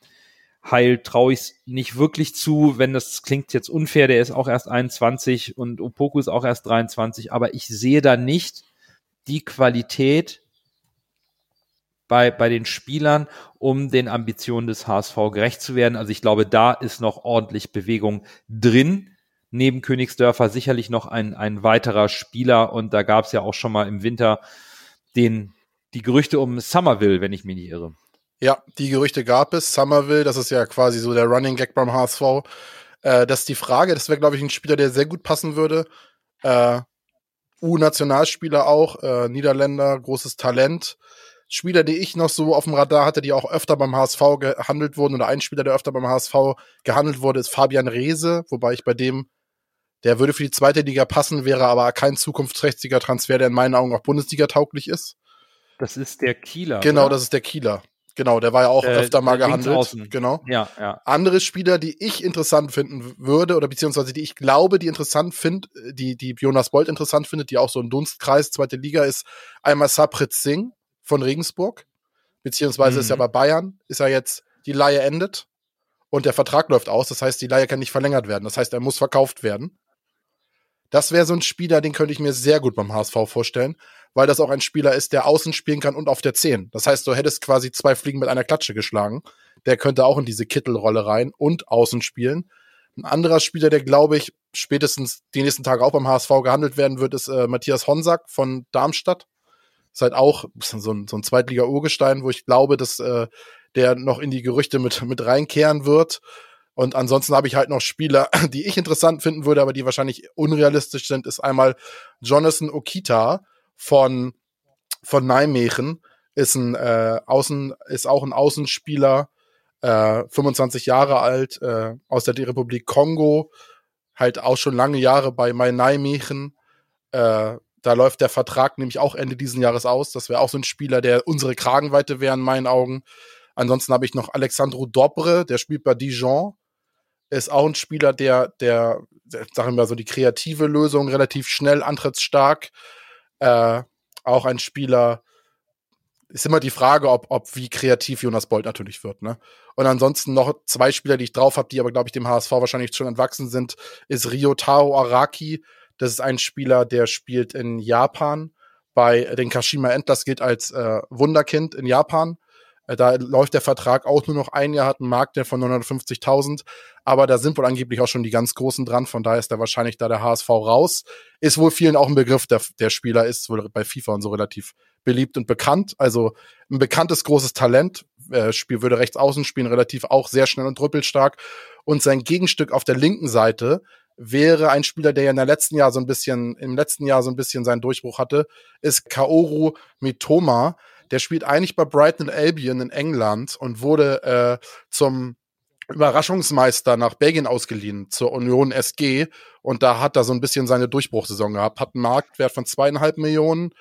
Heil traue ich nicht wirklich zu, wenn das klingt jetzt unfair, der ist auch erst 21 und Opoku ist auch erst 23, aber ich sehe da nicht die Qualität bei, bei den Spielern, um den Ambitionen des HSV gerecht zu werden. Also ich glaube, da ist noch ordentlich Bewegung drin neben Königsdörfer sicherlich noch ein, ein weiterer Spieler und da gab es ja auch schon mal im Winter den, die Gerüchte um Somerville, wenn ich mich nicht irre. Ja, die Gerüchte gab es. Somerville, das ist ja quasi so der Running Gag beim HSV. Äh, das ist die Frage, das wäre, glaube ich, ein Spieler, der sehr gut passen würde. Äh, U-Nationalspieler auch, äh, Niederländer, großes Talent. Spieler, die ich noch so auf dem Radar hatte, die auch öfter beim HSV gehandelt wurden, oder ein Spieler, der öfter beim HSV gehandelt wurde, ist Fabian Reese, wobei ich bei dem der würde für die zweite Liga passen, wäre aber kein zukunftsträchtiger Transfer, der in meinen Augen auch Bundesliga tauglich ist. Das ist der Kieler. Genau, oder? das ist der Kieler. Genau, der war ja auch äh, öfter mal gehandelt. Genau. Ja, ja. Andere Spieler, die ich interessant finden würde, oder beziehungsweise die ich glaube, die interessant finde, die, die Jonas Bolt interessant findet, die auch so ein Dunstkreis, zweite Liga ist, einmal Saprit Singh von Regensburg, beziehungsweise mhm. ist er bei Bayern, ist er jetzt, die Laie endet und der Vertrag läuft aus, das heißt, die Laie kann nicht verlängert werden, das heißt, er muss verkauft werden. Das wäre so ein Spieler, den könnte ich mir sehr gut beim HSV vorstellen, weil das auch ein Spieler ist, der außen spielen kann und auf der 10. Das heißt, du hättest quasi zwei Fliegen mit einer Klatsche geschlagen. Der könnte auch in diese Kittelrolle rein und außen spielen. Ein anderer Spieler, der glaube ich spätestens die nächsten Tage auch beim HSV gehandelt werden wird, ist äh, Matthias Honsack von Darmstadt. Ist halt auch so ein, so ein Zweitliga-Urgestein, wo ich glaube, dass äh, der noch in die Gerüchte mit, mit reinkehren wird. Und ansonsten habe ich halt noch Spieler, (clears throat) die ich interessant finden würde, aber die wahrscheinlich unrealistisch sind, ist einmal Jonathan Okita von, von Nijmegen. Ist ein äh, Außen, ist auch ein Außenspieler, äh, 25 Jahre alt, äh, aus der Republik Kongo, halt auch schon lange Jahre bei Nijmegen. Äh, da läuft der Vertrag nämlich auch Ende diesen Jahres aus. Das wäre auch so ein Spieler, der unsere Kragenweite wäre in meinen Augen. Ansonsten habe ich noch Alexandro Dobre, der spielt bei Dijon ist auch ein Spieler, der, der, sagen wir mal so, die kreative Lösung relativ schnell, antrittsstark. Äh, auch ein Spieler, ist immer die Frage, ob, ob wie kreativ Jonas Bolt natürlich wird. Ne? Und ansonsten noch zwei Spieler, die ich drauf habe, die aber, glaube ich, dem HSV wahrscheinlich schon entwachsen sind, ist Ryotaro Araki. Das ist ein Spieler, der spielt in Japan bei den Kashima Endlers, gilt als äh, Wunderkind in Japan. Äh, da läuft der Vertrag auch nur noch ein Jahr, hat einen Markt der von 950.000. Aber da sind wohl angeblich auch schon die ganz Großen dran. Von daher ist da wahrscheinlich da der HSV raus. Ist wohl vielen auch ein Begriff. Der, der Spieler ist wohl bei FIFA und so relativ beliebt und bekannt. Also ein bekanntes großes Talent. Äh, Spiel würde rechts außen spielen, relativ auch sehr schnell und rüppelstark. Und sein Gegenstück auf der linken Seite wäre ein Spieler, der ja in der letzten Jahr so ein bisschen, im letzten Jahr so ein bisschen seinen Durchbruch hatte, ist Kaoru Mitoma der spielt eigentlich bei Brighton Albion in England und wurde äh, zum Überraschungsmeister nach Belgien ausgeliehen zur Union SG und da hat er so ein bisschen seine Durchbruchsaison gehabt, hat einen Marktwert von zweieinhalb Millionen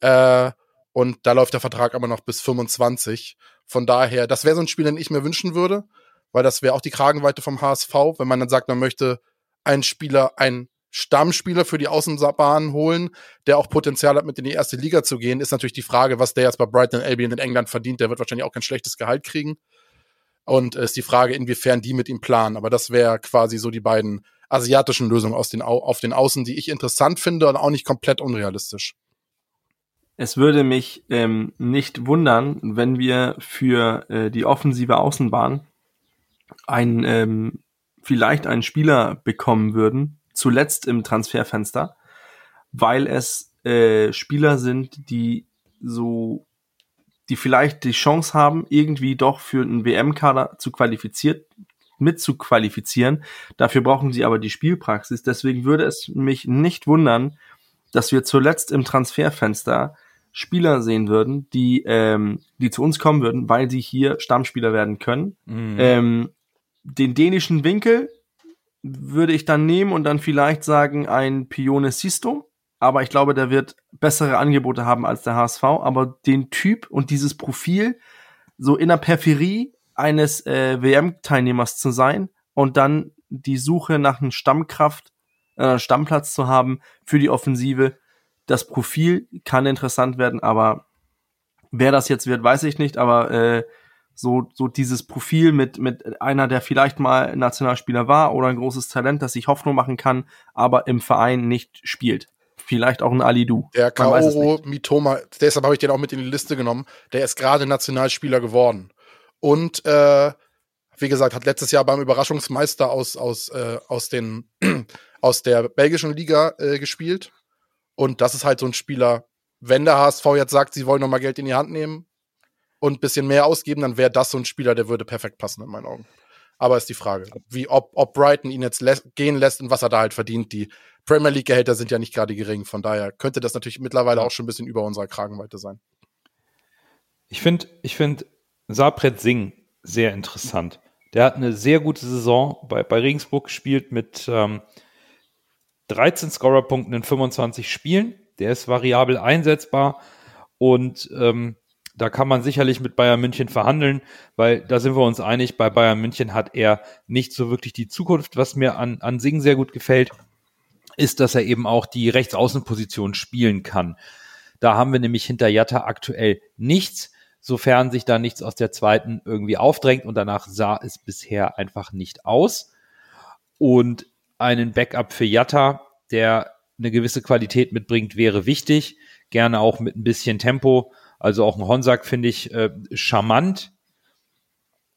äh, Und da läuft der Vertrag aber noch bis 25. Von daher, das wäre so ein Spiel, den ich mir wünschen würde, weil das wäre auch die Kragenweite vom HSV, wenn man dann sagt, man möchte einen Spieler, einen Stammspieler für die Außenbahn holen, der auch Potenzial hat, mit in die erste Liga zu gehen, ist natürlich die Frage, was der jetzt bei Brighton Albion in England verdient. Der wird wahrscheinlich auch kein schlechtes Gehalt kriegen. Und es ist die Frage, inwiefern die mit ihm planen. Aber das wäre quasi so die beiden asiatischen Lösungen aus den, auf den Außen, die ich interessant finde und auch nicht komplett unrealistisch. Es würde mich ähm, nicht wundern, wenn wir für äh, die offensive Außenbahn ein, ähm, vielleicht einen Spieler bekommen würden, zuletzt im Transferfenster, weil es äh, Spieler sind, die so, die vielleicht die Chance haben, irgendwie doch für einen WM-Kader zu qualifiziert, mit zu qualifizieren. Dafür brauchen sie aber die Spielpraxis. Deswegen würde es mich nicht wundern, dass wir zuletzt im Transferfenster Spieler sehen würden, die, ähm, die zu uns kommen würden, weil sie hier Stammspieler werden können. Mhm. Ähm, den dänischen Winkel würde ich dann nehmen und dann vielleicht sagen ein Pione Sisto. Aber ich glaube, der wird bessere Angebote haben als der HSV. Aber den Typ und dieses Profil so in der Peripherie eines äh, WM-Teilnehmers zu sein und dann die Suche nach einem Stammkraft, äh, Stammplatz zu haben für die Offensive, das Profil kann interessant werden, aber wer das jetzt wird, weiß ich nicht, aber äh, so, so dieses Profil mit, mit einer, der vielleicht mal Nationalspieler war oder ein großes Talent, das sich Hoffnung machen kann, aber im Verein nicht spielt. Vielleicht auch ein Alidu. Der Kaoro Mitoma, deshalb habe ich den auch mit in die Liste genommen, der ist gerade Nationalspieler geworden. Und äh, wie gesagt, hat letztes Jahr beim Überraschungsmeister aus, aus, äh, aus, den, (clears throat) aus der belgischen Liga äh, gespielt. Und das ist halt so ein Spieler, wenn der HSV jetzt sagt, sie wollen nochmal Geld in die Hand nehmen und ein bisschen mehr ausgeben, dann wäre das so ein Spieler, der würde perfekt passen in meinen Augen. Aber ist die Frage, wie, ob, ob Brighton ihn jetzt lä gehen lässt und was er da halt verdient. Die Premier League-Gehälter sind ja nicht gerade gering. Von daher könnte das natürlich mittlerweile auch schon ein bisschen über unserer Kragenweite sein. Ich finde, ich finde Sapret Singh sehr interessant. Der hat eine sehr gute Saison bei, bei Regensburg gespielt mit ähm, 13 Scorerpunkten in 25 Spielen. Der ist variabel einsetzbar und ähm, da kann man sicherlich mit Bayern München verhandeln, weil da sind wir uns einig, bei Bayern München hat er nicht so wirklich die Zukunft. Was mir an, an Sing sehr gut gefällt, ist, dass er eben auch die Rechtsaußenposition spielen kann. Da haben wir nämlich hinter Jatta aktuell nichts, sofern sich da nichts aus der zweiten irgendwie aufdrängt und danach sah es bisher einfach nicht aus. Und einen Backup für Jatta, der eine gewisse Qualität mitbringt, wäre wichtig. Gerne auch mit ein bisschen Tempo. Also auch ein Honsack finde ich äh, charmant.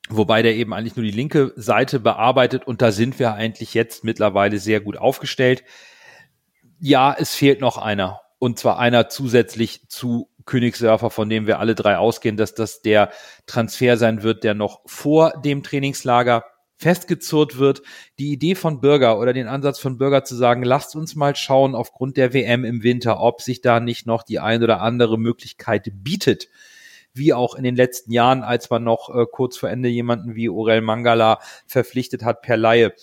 Wobei der eben eigentlich nur die linke Seite bearbeitet und da sind wir eigentlich jetzt mittlerweile sehr gut aufgestellt. Ja, es fehlt noch einer. Und zwar einer zusätzlich zu Königssurfer, von dem wir alle drei ausgehen, dass das der Transfer sein wird, der noch vor dem Trainingslager festgezurrt wird, die Idee von Bürger oder den Ansatz von Bürger zu sagen, lasst uns mal schauen aufgrund der WM im Winter, ob sich da nicht noch die ein oder andere Möglichkeit bietet. Wie auch in den letzten Jahren, als man noch äh, kurz vor Ende jemanden wie Orel Mangala verpflichtet hat per Laie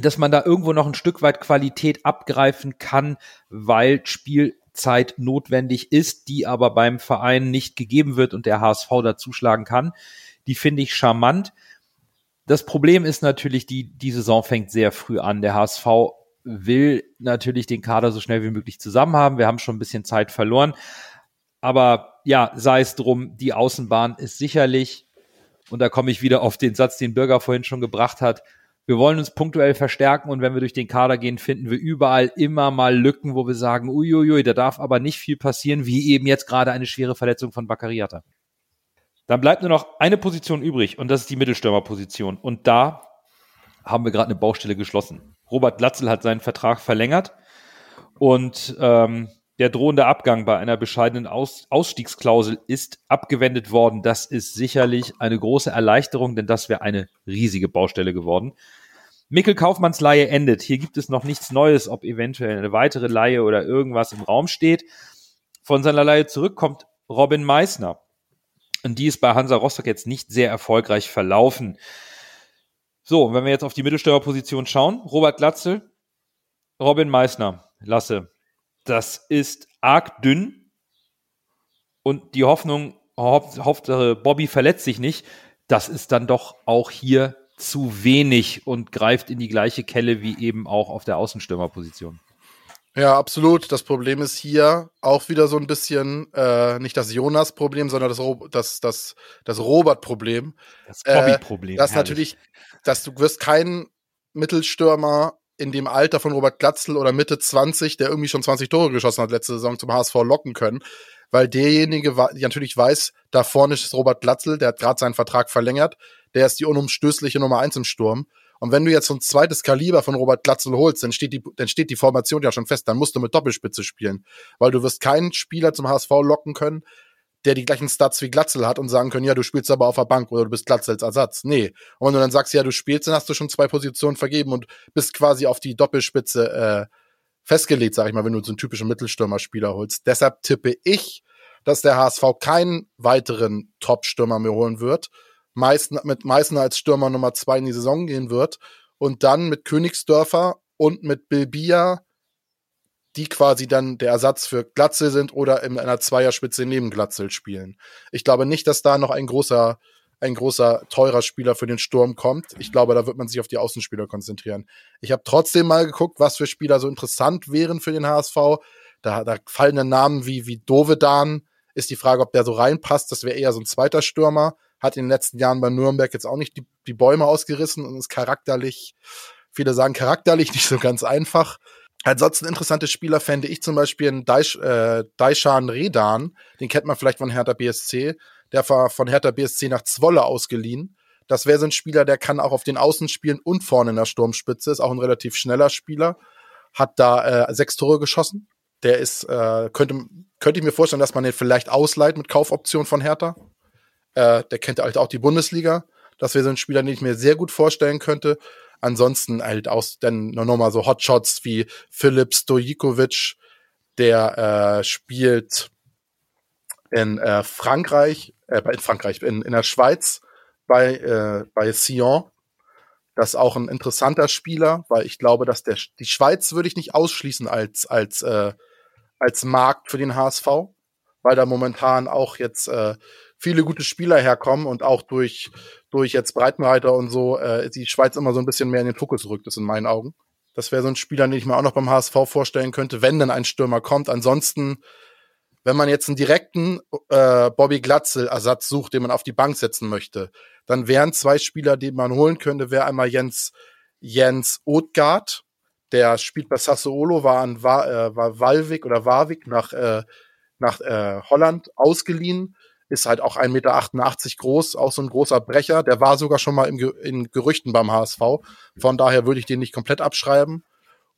dass man da irgendwo noch ein Stück weit Qualität abgreifen kann, weil Spielzeit notwendig ist, die aber beim Verein nicht gegeben wird und der HSV dazuschlagen kann. Die finde ich charmant. Das Problem ist natürlich, die, die Saison fängt sehr früh an. Der HSV will natürlich den Kader so schnell wie möglich zusammen haben. Wir haben schon ein bisschen Zeit verloren. Aber ja, sei es drum, die Außenbahn ist sicherlich, und da komme ich wieder auf den Satz, den Bürger vorhin schon gebracht hat, wir wollen uns punktuell verstärken und wenn wir durch den Kader gehen, finden wir überall immer mal Lücken, wo wir sagen, uiuiui, da darf aber nicht viel passieren, wie eben jetzt gerade eine schwere Verletzung von Bakariata. Dann bleibt nur noch eine Position übrig und das ist die Mittelstürmerposition. Und da haben wir gerade eine Baustelle geschlossen. Robert Glatzel hat seinen Vertrag verlängert und ähm, der drohende Abgang bei einer bescheidenen Aus Ausstiegsklausel ist abgewendet worden. Das ist sicherlich eine große Erleichterung, denn das wäre eine riesige Baustelle geworden. Mikkel Kaufmanns Laie endet. Hier gibt es noch nichts Neues, ob eventuell eine weitere Laie oder irgendwas im Raum steht. Von seiner Laie zurück kommt Robin Meissner. Und die ist bei Hansa Rostock jetzt nicht sehr erfolgreich verlaufen. So, wenn wir jetzt auf die Mittelsteuerposition schauen, Robert Glatzel, Robin Meissner, Lasse, das ist arg dünn. und die Hoffnung, Hauptsache Bobby verletzt sich nicht, das ist dann doch auch hier zu wenig und greift in die gleiche Kelle wie eben auch auf der Außenstürmerposition. Ja, absolut. Das Problem ist hier auch wieder so ein bisschen äh, nicht das Jonas-Problem, sondern das, das, das, das Robert-Problem. Das Bobby-Problem. Äh, das natürlich, dass du wirst keinen Mittelstürmer in dem Alter von Robert Glatzel oder Mitte 20, der irgendwie schon 20 Tore geschossen hat letzte Saison zum HSV locken können, weil derjenige natürlich weiß, da vorne ist Robert Glatzel, der hat gerade seinen Vertrag verlängert, der ist die unumstößliche Nummer eins im Sturm. Und wenn du jetzt so ein zweites Kaliber von Robert Glatzel holst, dann steht die, dann steht die Formation ja schon fest, dann musst du mit Doppelspitze spielen. Weil du wirst keinen Spieler zum HSV locken können, der die gleichen Stats wie Glatzel hat und sagen können, ja, du spielst aber auf der Bank oder du bist Glatzels Ersatz. Nee. Und wenn du dann sagst, ja, du spielst, dann hast du schon zwei Positionen vergeben und bist quasi auf die Doppelspitze äh, festgelegt, sag ich mal, wenn du so einen typischen Mittelstürmerspieler holst. Deshalb tippe ich, dass der HSV keinen weiteren Top-Stürmer mehr holen wird, Meißen, mit Meißner als Stürmer Nummer zwei in die Saison gehen wird und dann mit Königsdörfer und mit Bilbia, die quasi dann der Ersatz für Glatzel sind oder in einer Zweierspitze neben Glatzel spielen. Ich glaube nicht, dass da noch ein großer, ein großer, teurer Spieler für den Sturm kommt. Ich glaube, da wird man sich auf die Außenspieler konzentrieren. Ich habe trotzdem mal geguckt, was für Spieler so interessant wären für den HSV. Da, da fallen Namen wie, wie Dovedan. Ist die Frage, ob der so reinpasst. Das wäre eher so ein zweiter Stürmer hat in den letzten Jahren bei Nürnberg jetzt auch nicht die, die Bäume ausgerissen und ist charakterlich, viele sagen charakterlich (laughs) nicht so ganz einfach. Ansonsten interessante Spieler fände ich zum Beispiel einen Daish, äh, Daishan Redan, den kennt man vielleicht von Hertha BSC, der war von Hertha BSC nach Zwolle ausgeliehen. Das wäre so ein Spieler, der kann auch auf den Außen spielen und vorne in der Sturmspitze, ist auch ein relativ schneller Spieler, hat da äh, sechs Tore geschossen. Der ist, äh, könnte, könnte ich mir vorstellen, dass man den vielleicht ausleiht mit Kaufoption von Hertha. Äh, der kennt halt auch die Bundesliga. Das wäre so ein Spieler, den ich mir sehr gut vorstellen könnte. Ansonsten halt aus dann nochmal so Hotshots wie Philipp Stojikovic, der äh, spielt in äh, Frankreich, äh, in Frankreich, in, in der Schweiz bei, äh, bei Sion. Das ist auch ein interessanter Spieler, weil ich glaube, dass der die Schweiz würde ich nicht ausschließen als als äh, als Markt für den HSV, weil da momentan auch jetzt äh, viele gute Spieler herkommen und auch durch, durch jetzt Breitenreiter und so äh, die Schweiz immer so ein bisschen mehr in den Fokus rückt, ist in meinen Augen. Das wäre so ein Spieler, den ich mir auch noch beim HSV vorstellen könnte, wenn dann ein Stürmer kommt. Ansonsten, wenn man jetzt einen direkten äh, Bobby Glatzel-Ersatz sucht, den man auf die Bank setzen möchte, dann wären zwei Spieler, die man holen könnte, wäre einmal Jens, Jens Othgard, der spielt bei Sassuolo, war an war, äh, war Walwig oder Warwick nach, äh, nach äh, Holland ausgeliehen ist halt auch 1,88 Meter groß, auch so ein großer Brecher. Der war sogar schon mal im, in Gerüchten beim HSV. Von daher würde ich den nicht komplett abschreiben.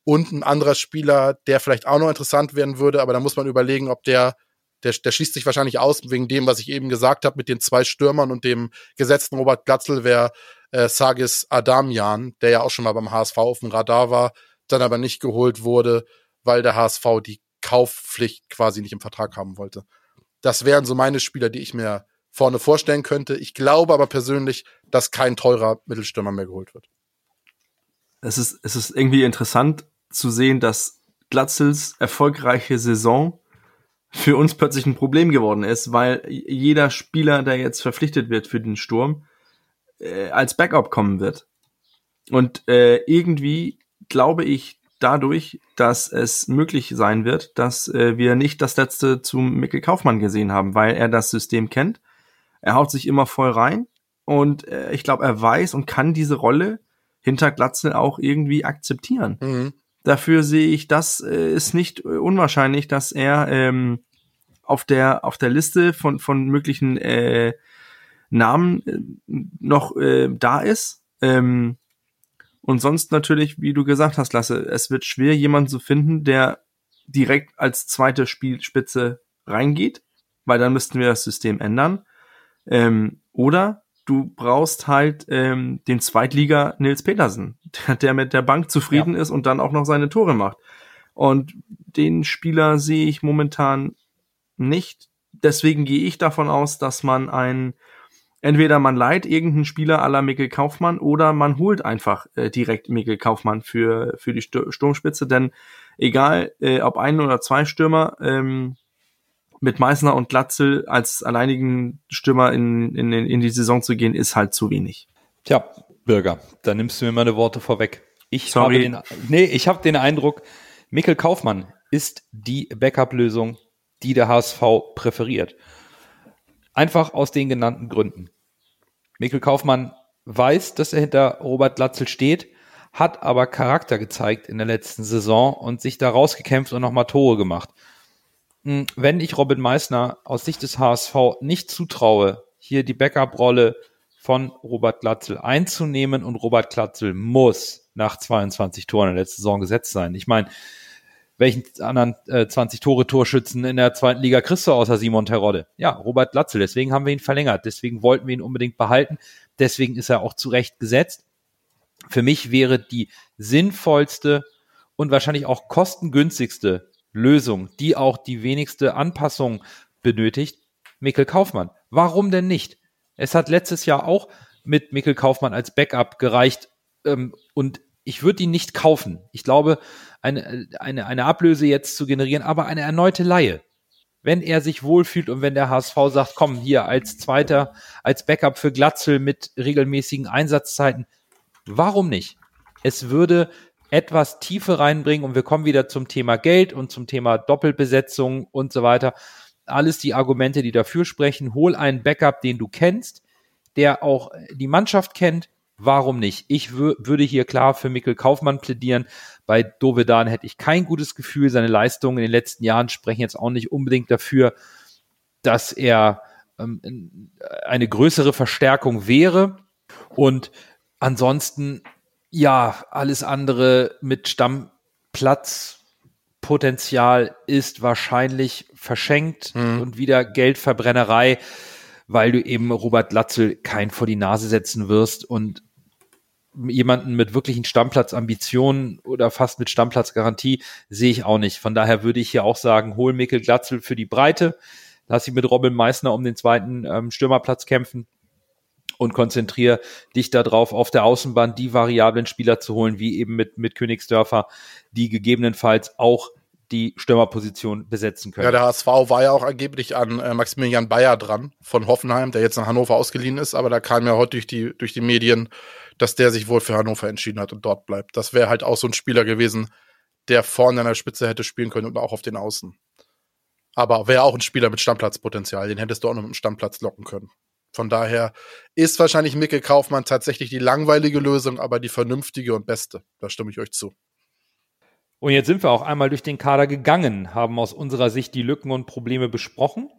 Und ein anderer Spieler, der vielleicht auch noch interessant werden würde, aber da muss man überlegen, ob der, der, der schließt sich wahrscheinlich aus, wegen dem, was ich eben gesagt habe, mit den zwei Stürmern und dem gesetzten Robert Glatzel wäre äh, Sagis Adamian, der ja auch schon mal beim HSV auf dem Radar war, dann aber nicht geholt wurde, weil der HSV die Kaufpflicht quasi nicht im Vertrag haben wollte. Das wären so meine Spieler, die ich mir vorne vorstellen könnte. Ich glaube aber persönlich, dass kein teurer Mittelstürmer mehr geholt wird. Es ist, es ist irgendwie interessant zu sehen, dass Glatzels erfolgreiche Saison für uns plötzlich ein Problem geworden ist, weil jeder Spieler, der jetzt verpflichtet wird für den Sturm, äh, als Backup kommen wird. Und äh, irgendwie glaube ich, dadurch, dass es möglich sein wird, dass äh, wir nicht das letzte zum Mikkel Kaufmann gesehen haben, weil er das System kennt. Er haut sich immer voll rein und äh, ich glaube, er weiß und kann diese Rolle hinter Glatzel auch irgendwie akzeptieren. Mhm. Dafür sehe ich, das äh, ist nicht äh, unwahrscheinlich, dass er ähm, auf der auf der Liste von von möglichen äh, Namen äh, noch äh, da ist. Ähm, und sonst natürlich, wie du gesagt hast, Lasse, es wird schwer, jemanden zu finden, der direkt als zweite Spielspitze reingeht, weil dann müssten wir das System ändern. Ähm, oder du brauchst halt ähm, den Zweitliga Nils Petersen, der, (laughs) der mit der Bank zufrieden ja. ist und dann auch noch seine Tore macht. Und den Spieler sehe ich momentan nicht. Deswegen gehe ich davon aus, dass man einen entweder man leiht irgendeinen Spieler aller Mikkel Kaufmann oder man holt einfach äh, direkt Mikkel Kaufmann für, für die Sturmspitze, denn egal äh, ob ein oder zwei Stürmer, ähm, mit Meißner und Glatzel als alleinigen Stürmer in, in, in die Saison zu gehen, ist halt zu wenig. Tja, Bürger, da nimmst du mir meine Worte vorweg. Ich Sorry. habe den, nee, ich habe den Eindruck, Mikkel Kaufmann ist die Backup-Lösung, die der HSV präferiert. Einfach aus den genannten Gründen. Mikkel Kaufmann weiß, dass er hinter Robert Glatzel steht, hat aber Charakter gezeigt in der letzten Saison und sich da rausgekämpft und nochmal Tore gemacht. Hm, Wenn ich Robin Meissner aus Sicht des HSV nicht zutraue, hier die Backup-Rolle von Robert Glatzel einzunehmen und Robert Glatzel muss nach 22 Toren in der letzten Saison gesetzt sein. Ich meine, welchen anderen äh, 20 Tore Torschützen in der zweiten Liga kriegst du außer Simon Terodde? Ja, Robert Glatzel. Deswegen haben wir ihn verlängert. Deswegen wollten wir ihn unbedingt behalten. Deswegen ist er auch zu Recht gesetzt. Für mich wäre die sinnvollste und wahrscheinlich auch kostengünstigste Lösung, die auch die wenigste Anpassung benötigt, Mikkel Kaufmann. Warum denn nicht? Es hat letztes Jahr auch mit Mikkel Kaufmann als Backup gereicht ähm, und ich würde ihn nicht kaufen. Ich glaube, eine, eine, eine Ablöse jetzt zu generieren, aber eine erneute Laie. Wenn er sich wohlfühlt und wenn der HSV sagt, komm, hier als Zweiter, als Backup für Glatzel mit regelmäßigen Einsatzzeiten, warum nicht? Es würde etwas Tiefe reinbringen und wir kommen wieder zum Thema Geld und zum Thema Doppelbesetzung und so weiter. Alles die Argumente, die dafür sprechen. Hol einen Backup, den du kennst, der auch die Mannschaft kennt. Warum nicht? Ich wür würde hier klar für Mikkel Kaufmann plädieren. Bei Dovedan hätte ich kein gutes Gefühl. Seine Leistungen in den letzten Jahren sprechen jetzt auch nicht unbedingt dafür, dass er ähm, eine größere Verstärkung wäre. Und ansonsten ja, alles andere mit Stammplatzpotenzial ist wahrscheinlich verschenkt Mhm. und wieder Geldverbrennerei, weil du eben Robert Latzel kein vor die Nase setzen wirst und jemanden mit wirklichen Stammplatzambitionen oder fast mit Stammplatzgarantie sehe ich auch nicht. Von daher würde ich hier auch sagen, hol Mikkel Glatzel für die Breite, lass ihn mit Robin Meissner um den zweiten ähm, Stürmerplatz kämpfen und konzentriere dich darauf, auf der Außenbahn die variablen Spieler zu holen, wie eben mit, mit Königsdörfer, die gegebenenfalls auch die Stürmerposition besetzen können. Ja, der HSV war ja auch angeblich an äh, Maximilian Bayer dran von Hoffenheim, der jetzt nach Hannover ausgeliehen ist, aber da kam ja heute durch die, durch die Medien, dass der sich wohl für Hannover entschieden hat und dort bleibt. Das wäre halt auch so ein Spieler gewesen, der vorne an der Spitze hätte spielen können und auch auf den Außen. Aber wäre auch ein Spieler mit Stammplatzpotenzial, den hättest du auch noch mit dem Stammplatz locken können. Von daher ist wahrscheinlich Mikkel Kaufmann tatsächlich die langweilige Lösung, aber die vernünftige und beste. Da stimme ich euch zu. Und jetzt sind wir auch einmal durch den Kader gegangen, haben aus unserer Sicht die Lücken und Probleme besprochen.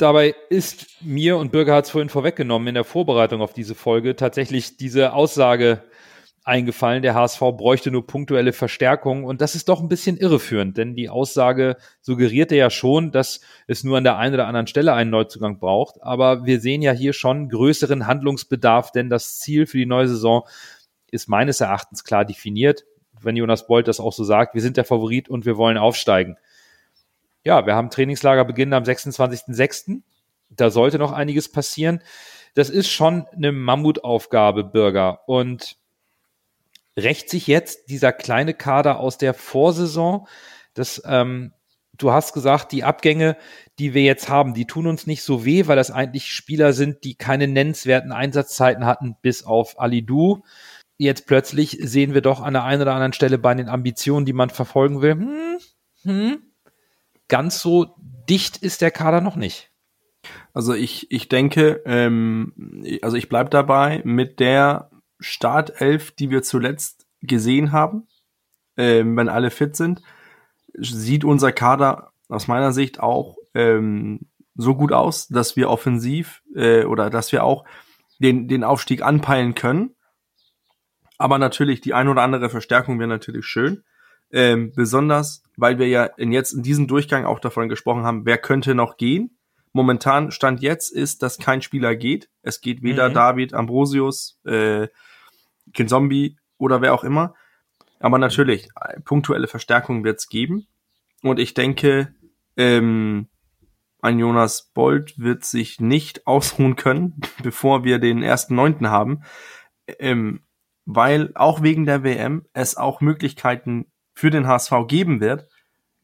Dabei ist mir, und Bürger hat es vorhin vorweggenommen, in der Vorbereitung auf diese Folge tatsächlich diese Aussage eingefallen, der HSV bräuchte nur punktuelle Verstärkung. Und das ist doch ein bisschen irreführend, denn die Aussage suggerierte ja schon, dass es nur an der einen oder anderen Stelle einen Neuzugang braucht. Aber wir sehen ja hier schon größeren Handlungsbedarf, denn das Ziel für die neue Saison ist meines Erachtens klar definiert. Wenn Jonas Bolt das auch so sagt, wir sind der Favorit und wir wollen aufsteigen. Ja, wir haben Trainingslager beginnen am 26.06. Da sollte noch einiges passieren. Das ist schon eine Mammutaufgabe, Bürger. Und rächt sich jetzt dieser kleine Kader aus der Vorsaison? Das, ähm, du hast gesagt, die Abgänge, die wir jetzt haben, die tun uns nicht so weh, weil das eigentlich Spieler sind, die keine nennenswerten Einsatzzeiten hatten, bis auf Alidu. Jetzt plötzlich sehen wir doch an der einen oder anderen Stelle bei den Ambitionen, die man verfolgen will, hm, hm, ganz so dicht ist der Kader noch nicht. Also ich, ich denke, ähm, also ich bleib dabei mit der Startelf, die wir zuletzt gesehen haben, ähm, wenn alle fit sind, sieht unser Kader aus meiner Sicht auch ähm, so gut aus, dass wir offensiv äh, oder dass wir auch den, den Aufstieg anpeilen können. Aber natürlich die ein oder andere Verstärkung wäre natürlich schön. Ähm, besonders, weil wir ja in jetzt in diesem Durchgang auch davon gesprochen haben, wer könnte noch gehen. Momentan Stand jetzt ist, dass kein Spieler geht. Es geht weder Mhm. David Ambrosius, äh, Kinzombie oder wer auch immer. Aber natürlich, äh, punktuelle Verstärkung wird es geben. Und ich denke, ähm, ein Jonas Bolt wird sich nicht (laughs) ausruhen können, bevor wir den ersten Neunten haben. Ähm, weil auch wegen der WM es auch Möglichkeiten für den HSV geben wird,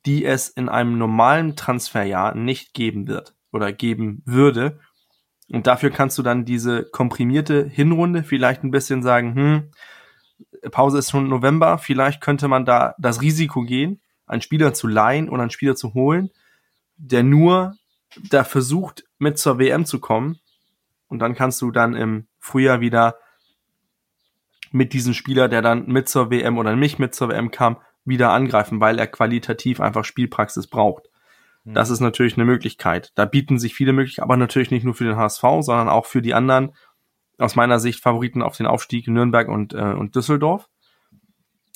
die es in einem normalen Transferjahr nicht geben wird oder geben würde. Und dafür kannst du dann diese komprimierte Hinrunde vielleicht ein bisschen sagen, hm, Pause ist schon November, vielleicht könnte man da das Risiko gehen, einen Spieler zu leihen oder einen Spieler zu holen, der nur da versucht, mit zur WM zu kommen. Und dann kannst du dann im Frühjahr wieder mit diesem Spieler, der dann mit zur WM oder nicht mit zur WM kam, wieder angreifen, weil er qualitativ einfach Spielpraxis braucht. Hm. Das ist natürlich eine Möglichkeit. Da bieten sich viele Möglichkeiten, aber natürlich nicht nur für den HSV, sondern auch für die anderen, aus meiner Sicht, Favoriten auf den Aufstieg Nürnberg und, äh, und Düsseldorf.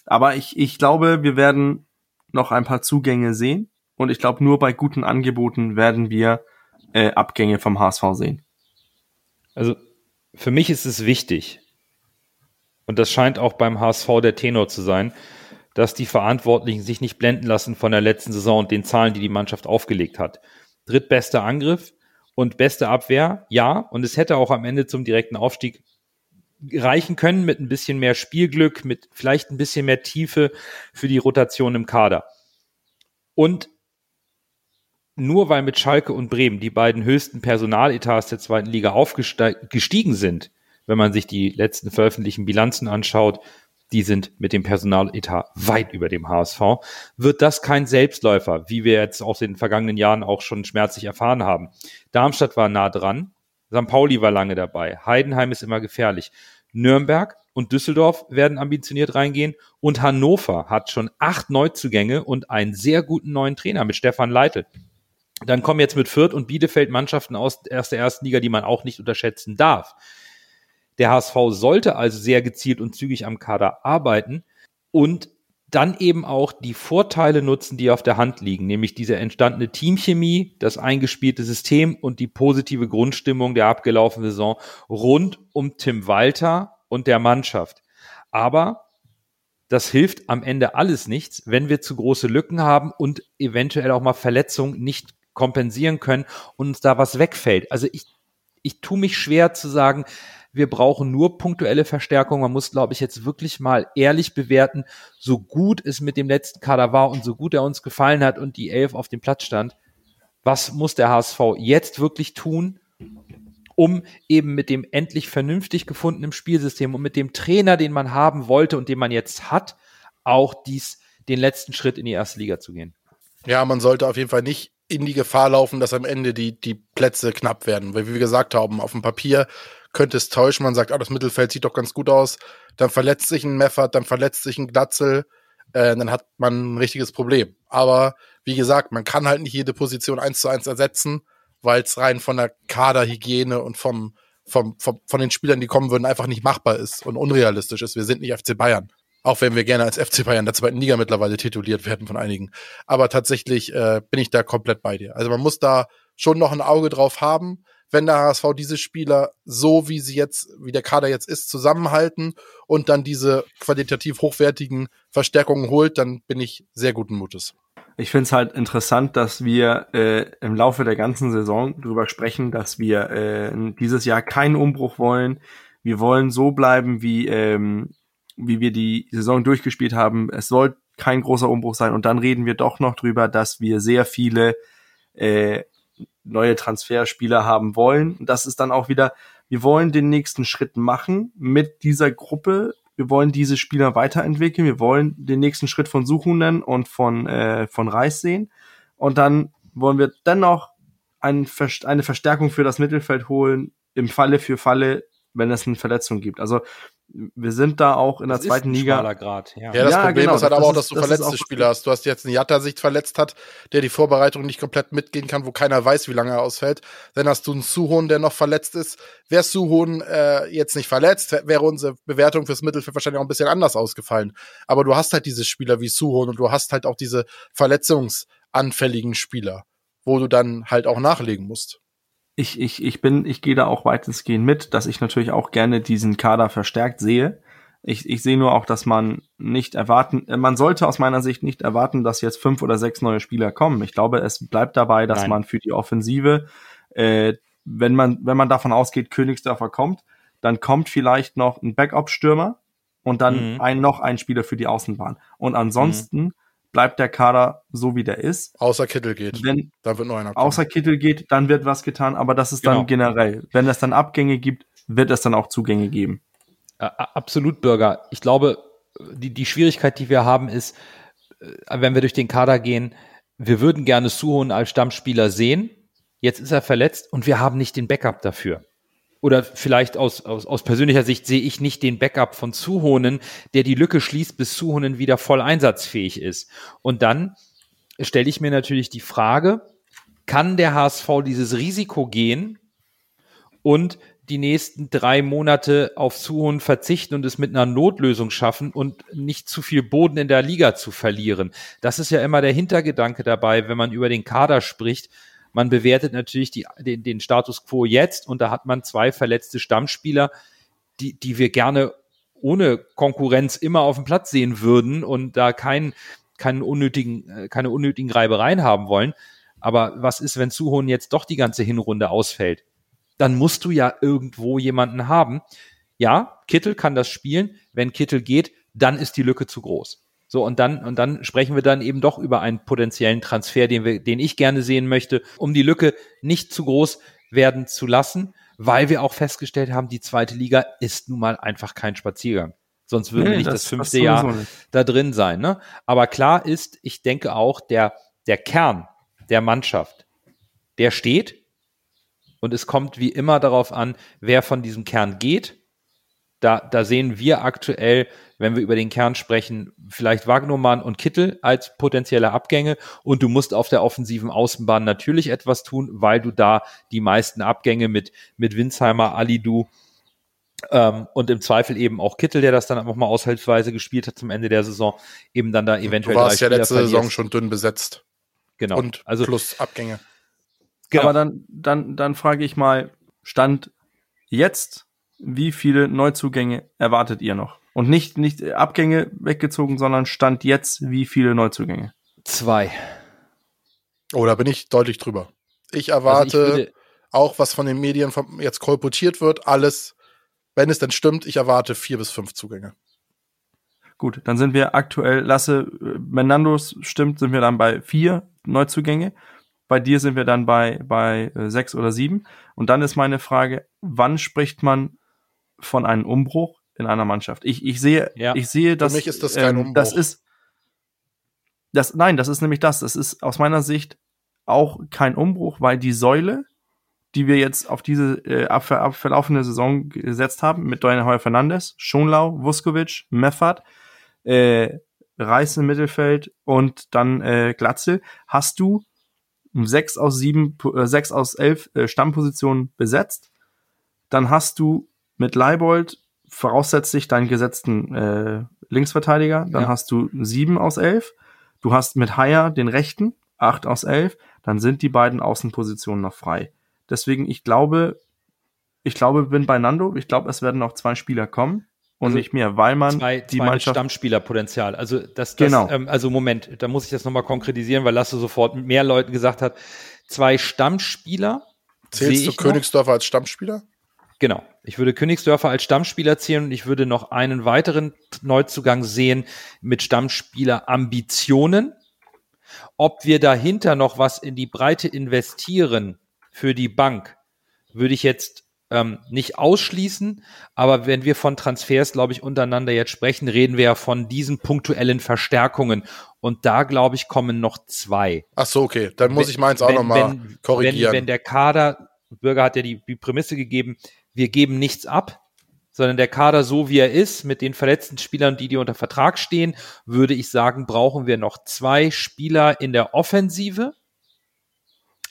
Aber ich, ich glaube, wir werden noch ein paar Zugänge sehen. Und ich glaube, nur bei guten Angeboten werden wir äh, Abgänge vom HSV sehen. Also für mich ist es wichtig, und das scheint auch beim HSV der Tenor zu sein, dass die Verantwortlichen sich nicht blenden lassen von der letzten Saison und den Zahlen, die die Mannschaft aufgelegt hat. Drittbester Angriff und beste Abwehr, ja. Und es hätte auch am Ende zum direkten Aufstieg reichen können mit ein bisschen mehr Spielglück, mit vielleicht ein bisschen mehr Tiefe für die Rotation im Kader. Und nur weil mit Schalke und Bremen die beiden höchsten Personaletats der zweiten Liga aufgestiegen sind, wenn man sich die letzten veröffentlichten Bilanzen anschaut, die sind mit dem Personaletat weit über dem HSV, wird das kein Selbstläufer, wie wir jetzt aus den vergangenen Jahren auch schon schmerzlich erfahren haben. Darmstadt war nah dran, St. Pauli war lange dabei, Heidenheim ist immer gefährlich. Nürnberg und Düsseldorf werden ambitioniert reingehen und Hannover hat schon acht Neuzugänge und einen sehr guten neuen Trainer mit Stefan Leitl. Dann kommen jetzt mit Fürth und Bielefeld Mannschaften aus der ersten Liga, die man auch nicht unterschätzen darf. Der HSV sollte also sehr gezielt und zügig am Kader arbeiten und dann eben auch die Vorteile nutzen, die auf der Hand liegen, nämlich diese entstandene Teamchemie, das eingespielte System und die positive Grundstimmung der abgelaufenen Saison rund um Tim Walter und der Mannschaft. Aber das hilft am Ende alles nichts, wenn wir zu große Lücken haben und eventuell auch mal Verletzungen nicht kompensieren können und uns da was wegfällt. Also ich, ich tue mich schwer zu sagen, wir brauchen nur punktuelle Verstärkung. Man muss, glaube ich, jetzt wirklich mal ehrlich bewerten, so gut es mit dem letzten Kader war und so gut er uns gefallen hat und die Elf auf dem Platz stand. Was muss der HSV jetzt wirklich tun, um eben mit dem endlich vernünftig gefundenen Spielsystem und mit dem Trainer, den man haben wollte und den man jetzt hat, auch dies, den letzten Schritt in die erste Liga zu gehen? Ja, man sollte auf jeden Fall nicht in die Gefahr laufen, dass am Ende die, die Plätze knapp werden. Weil, wie wir gesagt haben, auf dem Papier könnte es täuschen. Man sagt, ah, das Mittelfeld sieht doch ganz gut aus. Dann verletzt sich ein Meffert, dann verletzt sich ein Glatzel. Äh, dann hat man ein richtiges Problem. Aber wie gesagt, man kann halt nicht jede Position eins zu eins ersetzen, weil es rein von der Kaderhygiene und vom, vom, vom, von den Spielern, die kommen würden, einfach nicht machbar ist und unrealistisch ist. Wir sind nicht FC Bayern. Auch wenn wir gerne als FC Bayern der zweiten Liga mittlerweile tituliert werden von einigen. Aber tatsächlich äh, bin ich da komplett bei dir. Also man muss da schon noch ein Auge drauf haben, wenn der HSV diese Spieler so, wie sie jetzt, wie der Kader jetzt ist, zusammenhalten und dann diese qualitativ hochwertigen Verstärkungen holt, dann bin ich sehr guten Mutes. Ich finde es halt interessant, dass wir äh, im Laufe der ganzen Saison darüber sprechen, dass wir äh, dieses Jahr keinen Umbruch wollen. Wir wollen so bleiben, wie ähm, wie wir die Saison durchgespielt haben. Es soll kein großer Umbruch sein. Und dann reden wir doch noch drüber, dass wir sehr viele äh, neue Transferspieler haben wollen. Und das ist dann auch wieder, wir wollen den nächsten Schritt machen mit dieser Gruppe. Wir wollen diese Spieler weiterentwickeln. Wir wollen den nächsten Schritt von Suchenden und von, äh, von Reis sehen. Und dann wollen wir dennoch ein, eine Verstärkung für das Mittelfeld holen, im Falle für Falle, wenn es eine Verletzung gibt. Also wir sind da auch in der das zweiten Liga. Grad, ja. ja, das ja, Problem genau, ist halt aber auch, dass du das verletzte Spieler hast. Du hast jetzt einen Jatta sich verletzt hat, der die Vorbereitung nicht komplett mitgehen kann, wo keiner weiß, wie lange er ausfällt. Dann hast du einen Suhon, der noch verletzt ist. Wäre Suhon äh, jetzt nicht verletzt, wäre unsere Bewertung fürs Mittelfeld wahrscheinlich auch ein bisschen anders ausgefallen. Aber du hast halt diese Spieler wie Suhon und du hast halt auch diese verletzungsanfälligen Spieler, wo du dann halt auch nachlegen musst ich, ich, ich bin, ich gehe da auch weitestgehend mit, dass ich natürlich auch gerne diesen Kader verstärkt sehe. Ich, ich sehe nur auch, dass man nicht erwarten, äh, man sollte aus meiner Sicht nicht erwarten, dass jetzt fünf oder sechs neue Spieler kommen. Ich glaube, es bleibt dabei, dass Nein. man für die Offensive, äh, wenn man, wenn man davon ausgeht, Königsdörfer kommt, dann kommt vielleicht noch ein Backup-Stürmer und dann mhm. ein, noch ein Spieler für die Außenbahn. Und ansonsten mhm. Bleibt der Kader so, wie der ist. Außer Kittel geht. Wenn Dann wird noch einer kommen. außer Kittel geht, dann wird was getan, aber das ist dann Genau. generell. Wenn es dann Abgänge gibt, wird es dann auch Zugänge geben. Absolut, Bürger. Ich glaube, die, die Schwierigkeit, die wir haben, ist, äh, wenn wir durch den Kader gehen, wir würden gerne Suhon als Stammspieler sehen. Jetzt ist er verletzt und wir haben nicht den Backup dafür. Oder vielleicht aus, aus, aus persönlicher Sicht sehe ich nicht den Backup von Suhonen, der die Lücke schließt, bis Suhonen wieder voll einsatzfähig ist. Und dann stelle ich mir natürlich die Frage, kann der HSV dieses Risiko gehen und die nächsten drei Monate auf Suhon verzichten und es mit einer Notlösung schaffen und nicht zu viel Boden in der Liga zu verlieren. Das ist ja immer der Hintergedanke dabei, wenn man über den Kader spricht. Man bewertet natürlich die, den, den Status quo jetzt und da hat man zwei verletzte Stammspieler, die, die wir gerne ohne Konkurrenz immer auf dem Platz sehen würden und da kein, keinen unnötigen, äh, keine unnötigen Reibereien haben wollen. Aber was ist, wenn Suhon jetzt doch die ganze Hinrunde ausfällt? Dann musst du ja irgendwo jemanden haben. Ja, Kittel kann das spielen. Wenn Kittel geht, dann ist die Lücke zu groß. So, und dann, und dann sprechen wir dann eben doch über einen potenziellen Transfer, den wir, den ich gerne sehen möchte, um die Lücke nicht zu groß werden zu lassen, weil wir auch festgestellt haben, die zweite Liga ist nun mal einfach kein Spaziergang. Sonst würden wir Nee, nicht das- das, fünfte das Jahr nicht. da drin sein. Ne? Aber klar ist, ich denke auch, der, der Kern der Mannschaft, der steht. Und es kommt wie immer darauf an, wer von diesem Kern geht. Da, da sehen wir aktuell, wenn wir über den Kern sprechen, vielleicht Wagnermann und Kittel als potenzielle Abgänge. Und du musst auf der offensiven Außenbahn natürlich etwas tun, weil du da die meisten Abgänge mit, mit Winsheimer, Alidu ähm, und im Zweifel eben auch Kittel, der das dann einfach mal aushaltsweise gespielt hat zum Ende der Saison, eben dann da eventuell du warst drei ja Spieler letzte Saison verlierst. schon dünn besetzt. Genau. Und also plus Abgänge. genau. Aber dann, dann, dann frage ich mal, Stand jetzt, wie viele Neuzugänge erwartet ihr noch? Und nicht, nicht Abgänge weggezogen, sondern Stand jetzt, wie viele Neuzugänge? zwei. Oh, da bin ich deutlich drüber. Ich Also erwarte ich würde, auch, was von den Medien vom- jetzt kolportiert wird, alles, wenn es denn stimmt, ich erwarte vier bis fünf Zugänge. Gut, dann sind wir aktuell, Lasse, äh, wenn Nandos stimmt, sind wir dann bei vier Neuzugänge. Bei dir sind wir dann bei, bei äh, sechs oder sieben. Und dann ist meine Frage, wann spricht man von einem Umbruch in einer Mannschaft? Ich, ich sehe, Ja. ich sehe, dass mich ist das kein Umbruch. Das ist, das, nein, das ist nämlich das. Das ist aus meiner Sicht auch kein Umbruch, weil die Säule, die wir jetzt auf diese äh, ab, ab, verlaufende Saison gesetzt haben, mit Daniel Heuer Fernandes, Schonlau, Vuskovic, Meffert, äh, Reis im Mittelfeld und dann äh, Glatzel, hast du sechs aus sieben, äh, sechs aus elf äh, Stammpositionen besetzt. Dann hast du mit Leibold voraussetzlich deinen gesetzten äh, Linksverteidiger. Dann Ja. hast du sieben aus elf. Du hast mit Haier den rechten, acht aus elf. Dann sind die beiden Außenpositionen noch frei. Deswegen, ich glaube, ich glaube, bin bei Nando. Ich glaube, es werden noch zwei Spieler kommen und Also nicht mehr, weil man zwei, die zwei Mannschaft Stammspielerpotenzial. Also das, das Genau. ähm, also Moment, da muss ich das nochmal konkretisieren, weil Lasse sofort mit mehr Leuten gesagt hat, zwei Stammspieler. Zählst du ich noch. Als Stammspieler? Genau. Ich würde Königsdörfer als Stammspieler zählen und ich würde noch einen weiteren Neuzugang sehen mit Stammspieler-Ambitionen. Ob wir dahinter noch was in die Breite investieren für die Bank, würde ich jetzt ähm, nicht ausschließen. Aber wenn wir von Transfers, glaube ich, untereinander jetzt sprechen, reden wir ja von diesen punktuellen Verstärkungen. Und da, glaube ich, kommen noch zwei. Ach so, okay. Dann muss Wenn- ich meins auch nochmal korrigieren. Wenn, wenn der Kader, Bürger hat ja die, die Prämisse gegeben, wir geben nichts ab, sondern der Kader so wie er ist, mit den verletzten Spielern, die, die unter Vertrag stehen, würde ich sagen, brauchen wir noch zwei Spieler in der Offensive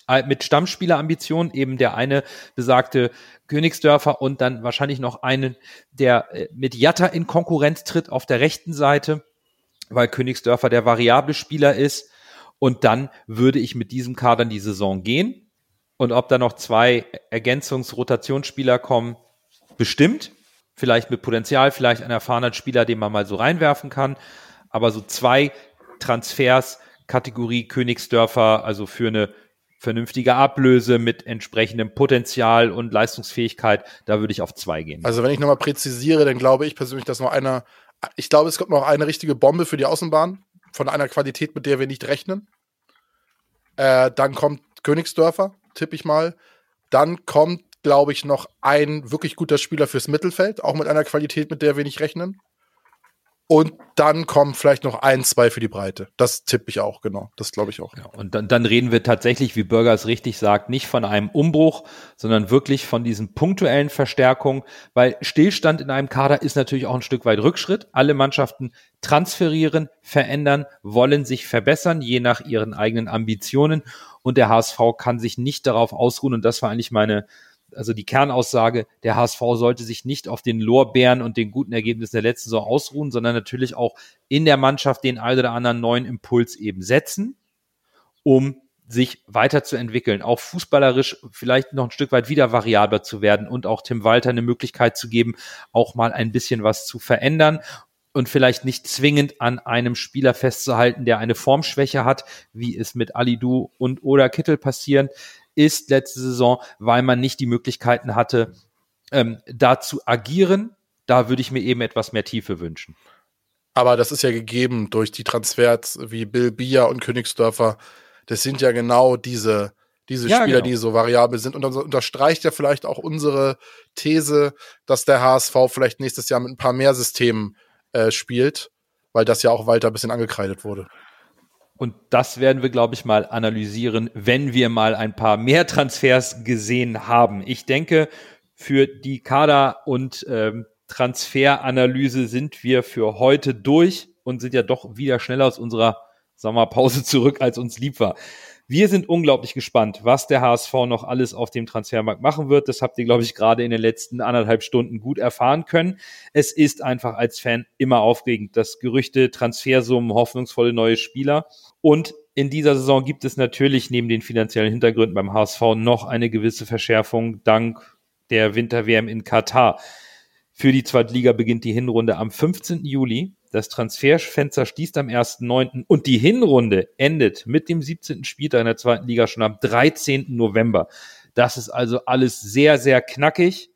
äh, mit Stammspielerambitionen, eben der eine besagte Königsdörfer und dann wahrscheinlich noch einen, der äh, mit Jatta in Konkurrenz tritt auf der rechten Seite, weil Königsdörfer der variable Spieler ist. Und dann würde ich mit diesem Kader in die Saison gehen. Und ob da noch zwei Ergänzungs-Rotationsspieler kommen, bestimmt. Vielleicht mit Potenzial, vielleicht ein erfahrener Spieler, den man mal so reinwerfen kann. Aber so zwei Transfers, Kategorie Königsdörfer, also für eine vernünftige Ablöse mit entsprechendem Potenzial und Leistungsfähigkeit, da würde ich auf zwei gehen. Also wenn ich nochmal präzisiere, dann glaube ich persönlich, dass noch einer, ich glaube, es kommt noch eine richtige Bombe für die Außenbahn. von einer Qualität, mit der wir nicht rechnen. Äh, dann kommt Königsdörfer, tippe ich mal. Dann kommt, glaube ich, noch ein wirklich guter Spieler fürs Mittelfeld, auch mit einer Qualität, mit der wir nicht rechnen. Und dann kommen vielleicht noch ein, zwei für die Breite. Das tippe ich auch, genau. Das glaube ich auch. Ja, und dann, dann reden wir tatsächlich, wie Bürger es richtig sagt, nicht von einem Umbruch, sondern wirklich von diesen punktuellen Verstärkungen, weil Stillstand in einem Kader ist natürlich auch ein Stück weit Rückschritt. Alle Mannschaften transferieren, verändern, wollen sich verbessern, je nach ihren eigenen Ambitionen. Und der HSV kann sich nicht darauf ausruhen. Und das war eigentlich meine, also die Kernaussage, der HSV sollte sich nicht auf den Lorbeeren und den guten Ergebnissen der letzten Saison ausruhen, sondern natürlich auch in der Mannschaft den einen oder anderen neuen Impuls eben setzen, um sich weiterzuentwickeln, auch fußballerisch vielleicht noch ein Stück weit wieder variabler zu werden und auch Tim Walter eine Möglichkeit zu geben, auch mal ein bisschen was zu verändern und vielleicht nicht zwingend an einem Spieler festzuhalten, der eine Formschwäche hat, wie es mit Alidu und oder Kittel passieren ist letzte Saison, weil man nicht die Möglichkeiten hatte, ähm, da zu agieren. Da würde ich mir eben etwas mehr Tiefe wünschen. Aber das ist ja gegeben durch die Transfers wie Bill Bier und Königsdörfer. Das sind ja genau diese, diese ja, Spieler, genau. die so variabel sind. Und dann unterstreicht ja vielleicht auch unsere These, dass der HSV vielleicht nächstes Jahr mit ein paar mehr Systemen äh, spielt, weil das ja auch weiter ein bisschen angekreidet wurde. Und das werden wir, glaube ich, mal analysieren, wenn wir mal ein paar mehr Transfers gesehen haben. Ich denke, für die Kader- und ähm, Transferanalyse sind wir für heute durch und sind ja doch wieder schneller aus unserer Sommerpause zurück, als uns lieb war. Wir sind unglaublich gespannt, was der HSV noch alles auf dem Transfermarkt machen wird. Das habt ihr, glaube ich, gerade in den letzten anderthalb Stunden gut erfahren können. Es ist einfach als Fan immer aufregend, dass Gerüchte, Transfersummen, hoffnungsvolle neue Spieler. Und in dieser Saison gibt es natürlich neben den finanziellen Hintergründen beim HSV noch eine gewisse Verschärfung dank der Winter-WM in Katar. Für die Zweitliga beginnt die Hinrunde am 15. Juli. Das Transferfenster schließt am 1.9. und die Hinrunde endet mit dem 17. Spieltag in der zweiten Liga schon am 13. November. Das ist also alles sehr, sehr knackig.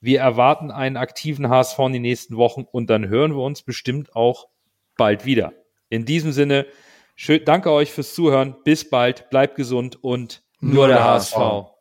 Wir erwarten einen aktiven HSV in den nächsten Wochen und dann hören wir uns bestimmt auch bald wieder. In diesem Sinne, schön, danke euch fürs Zuhören. Bis bald, bleibt gesund und nur, nur der, der HSV. HSV.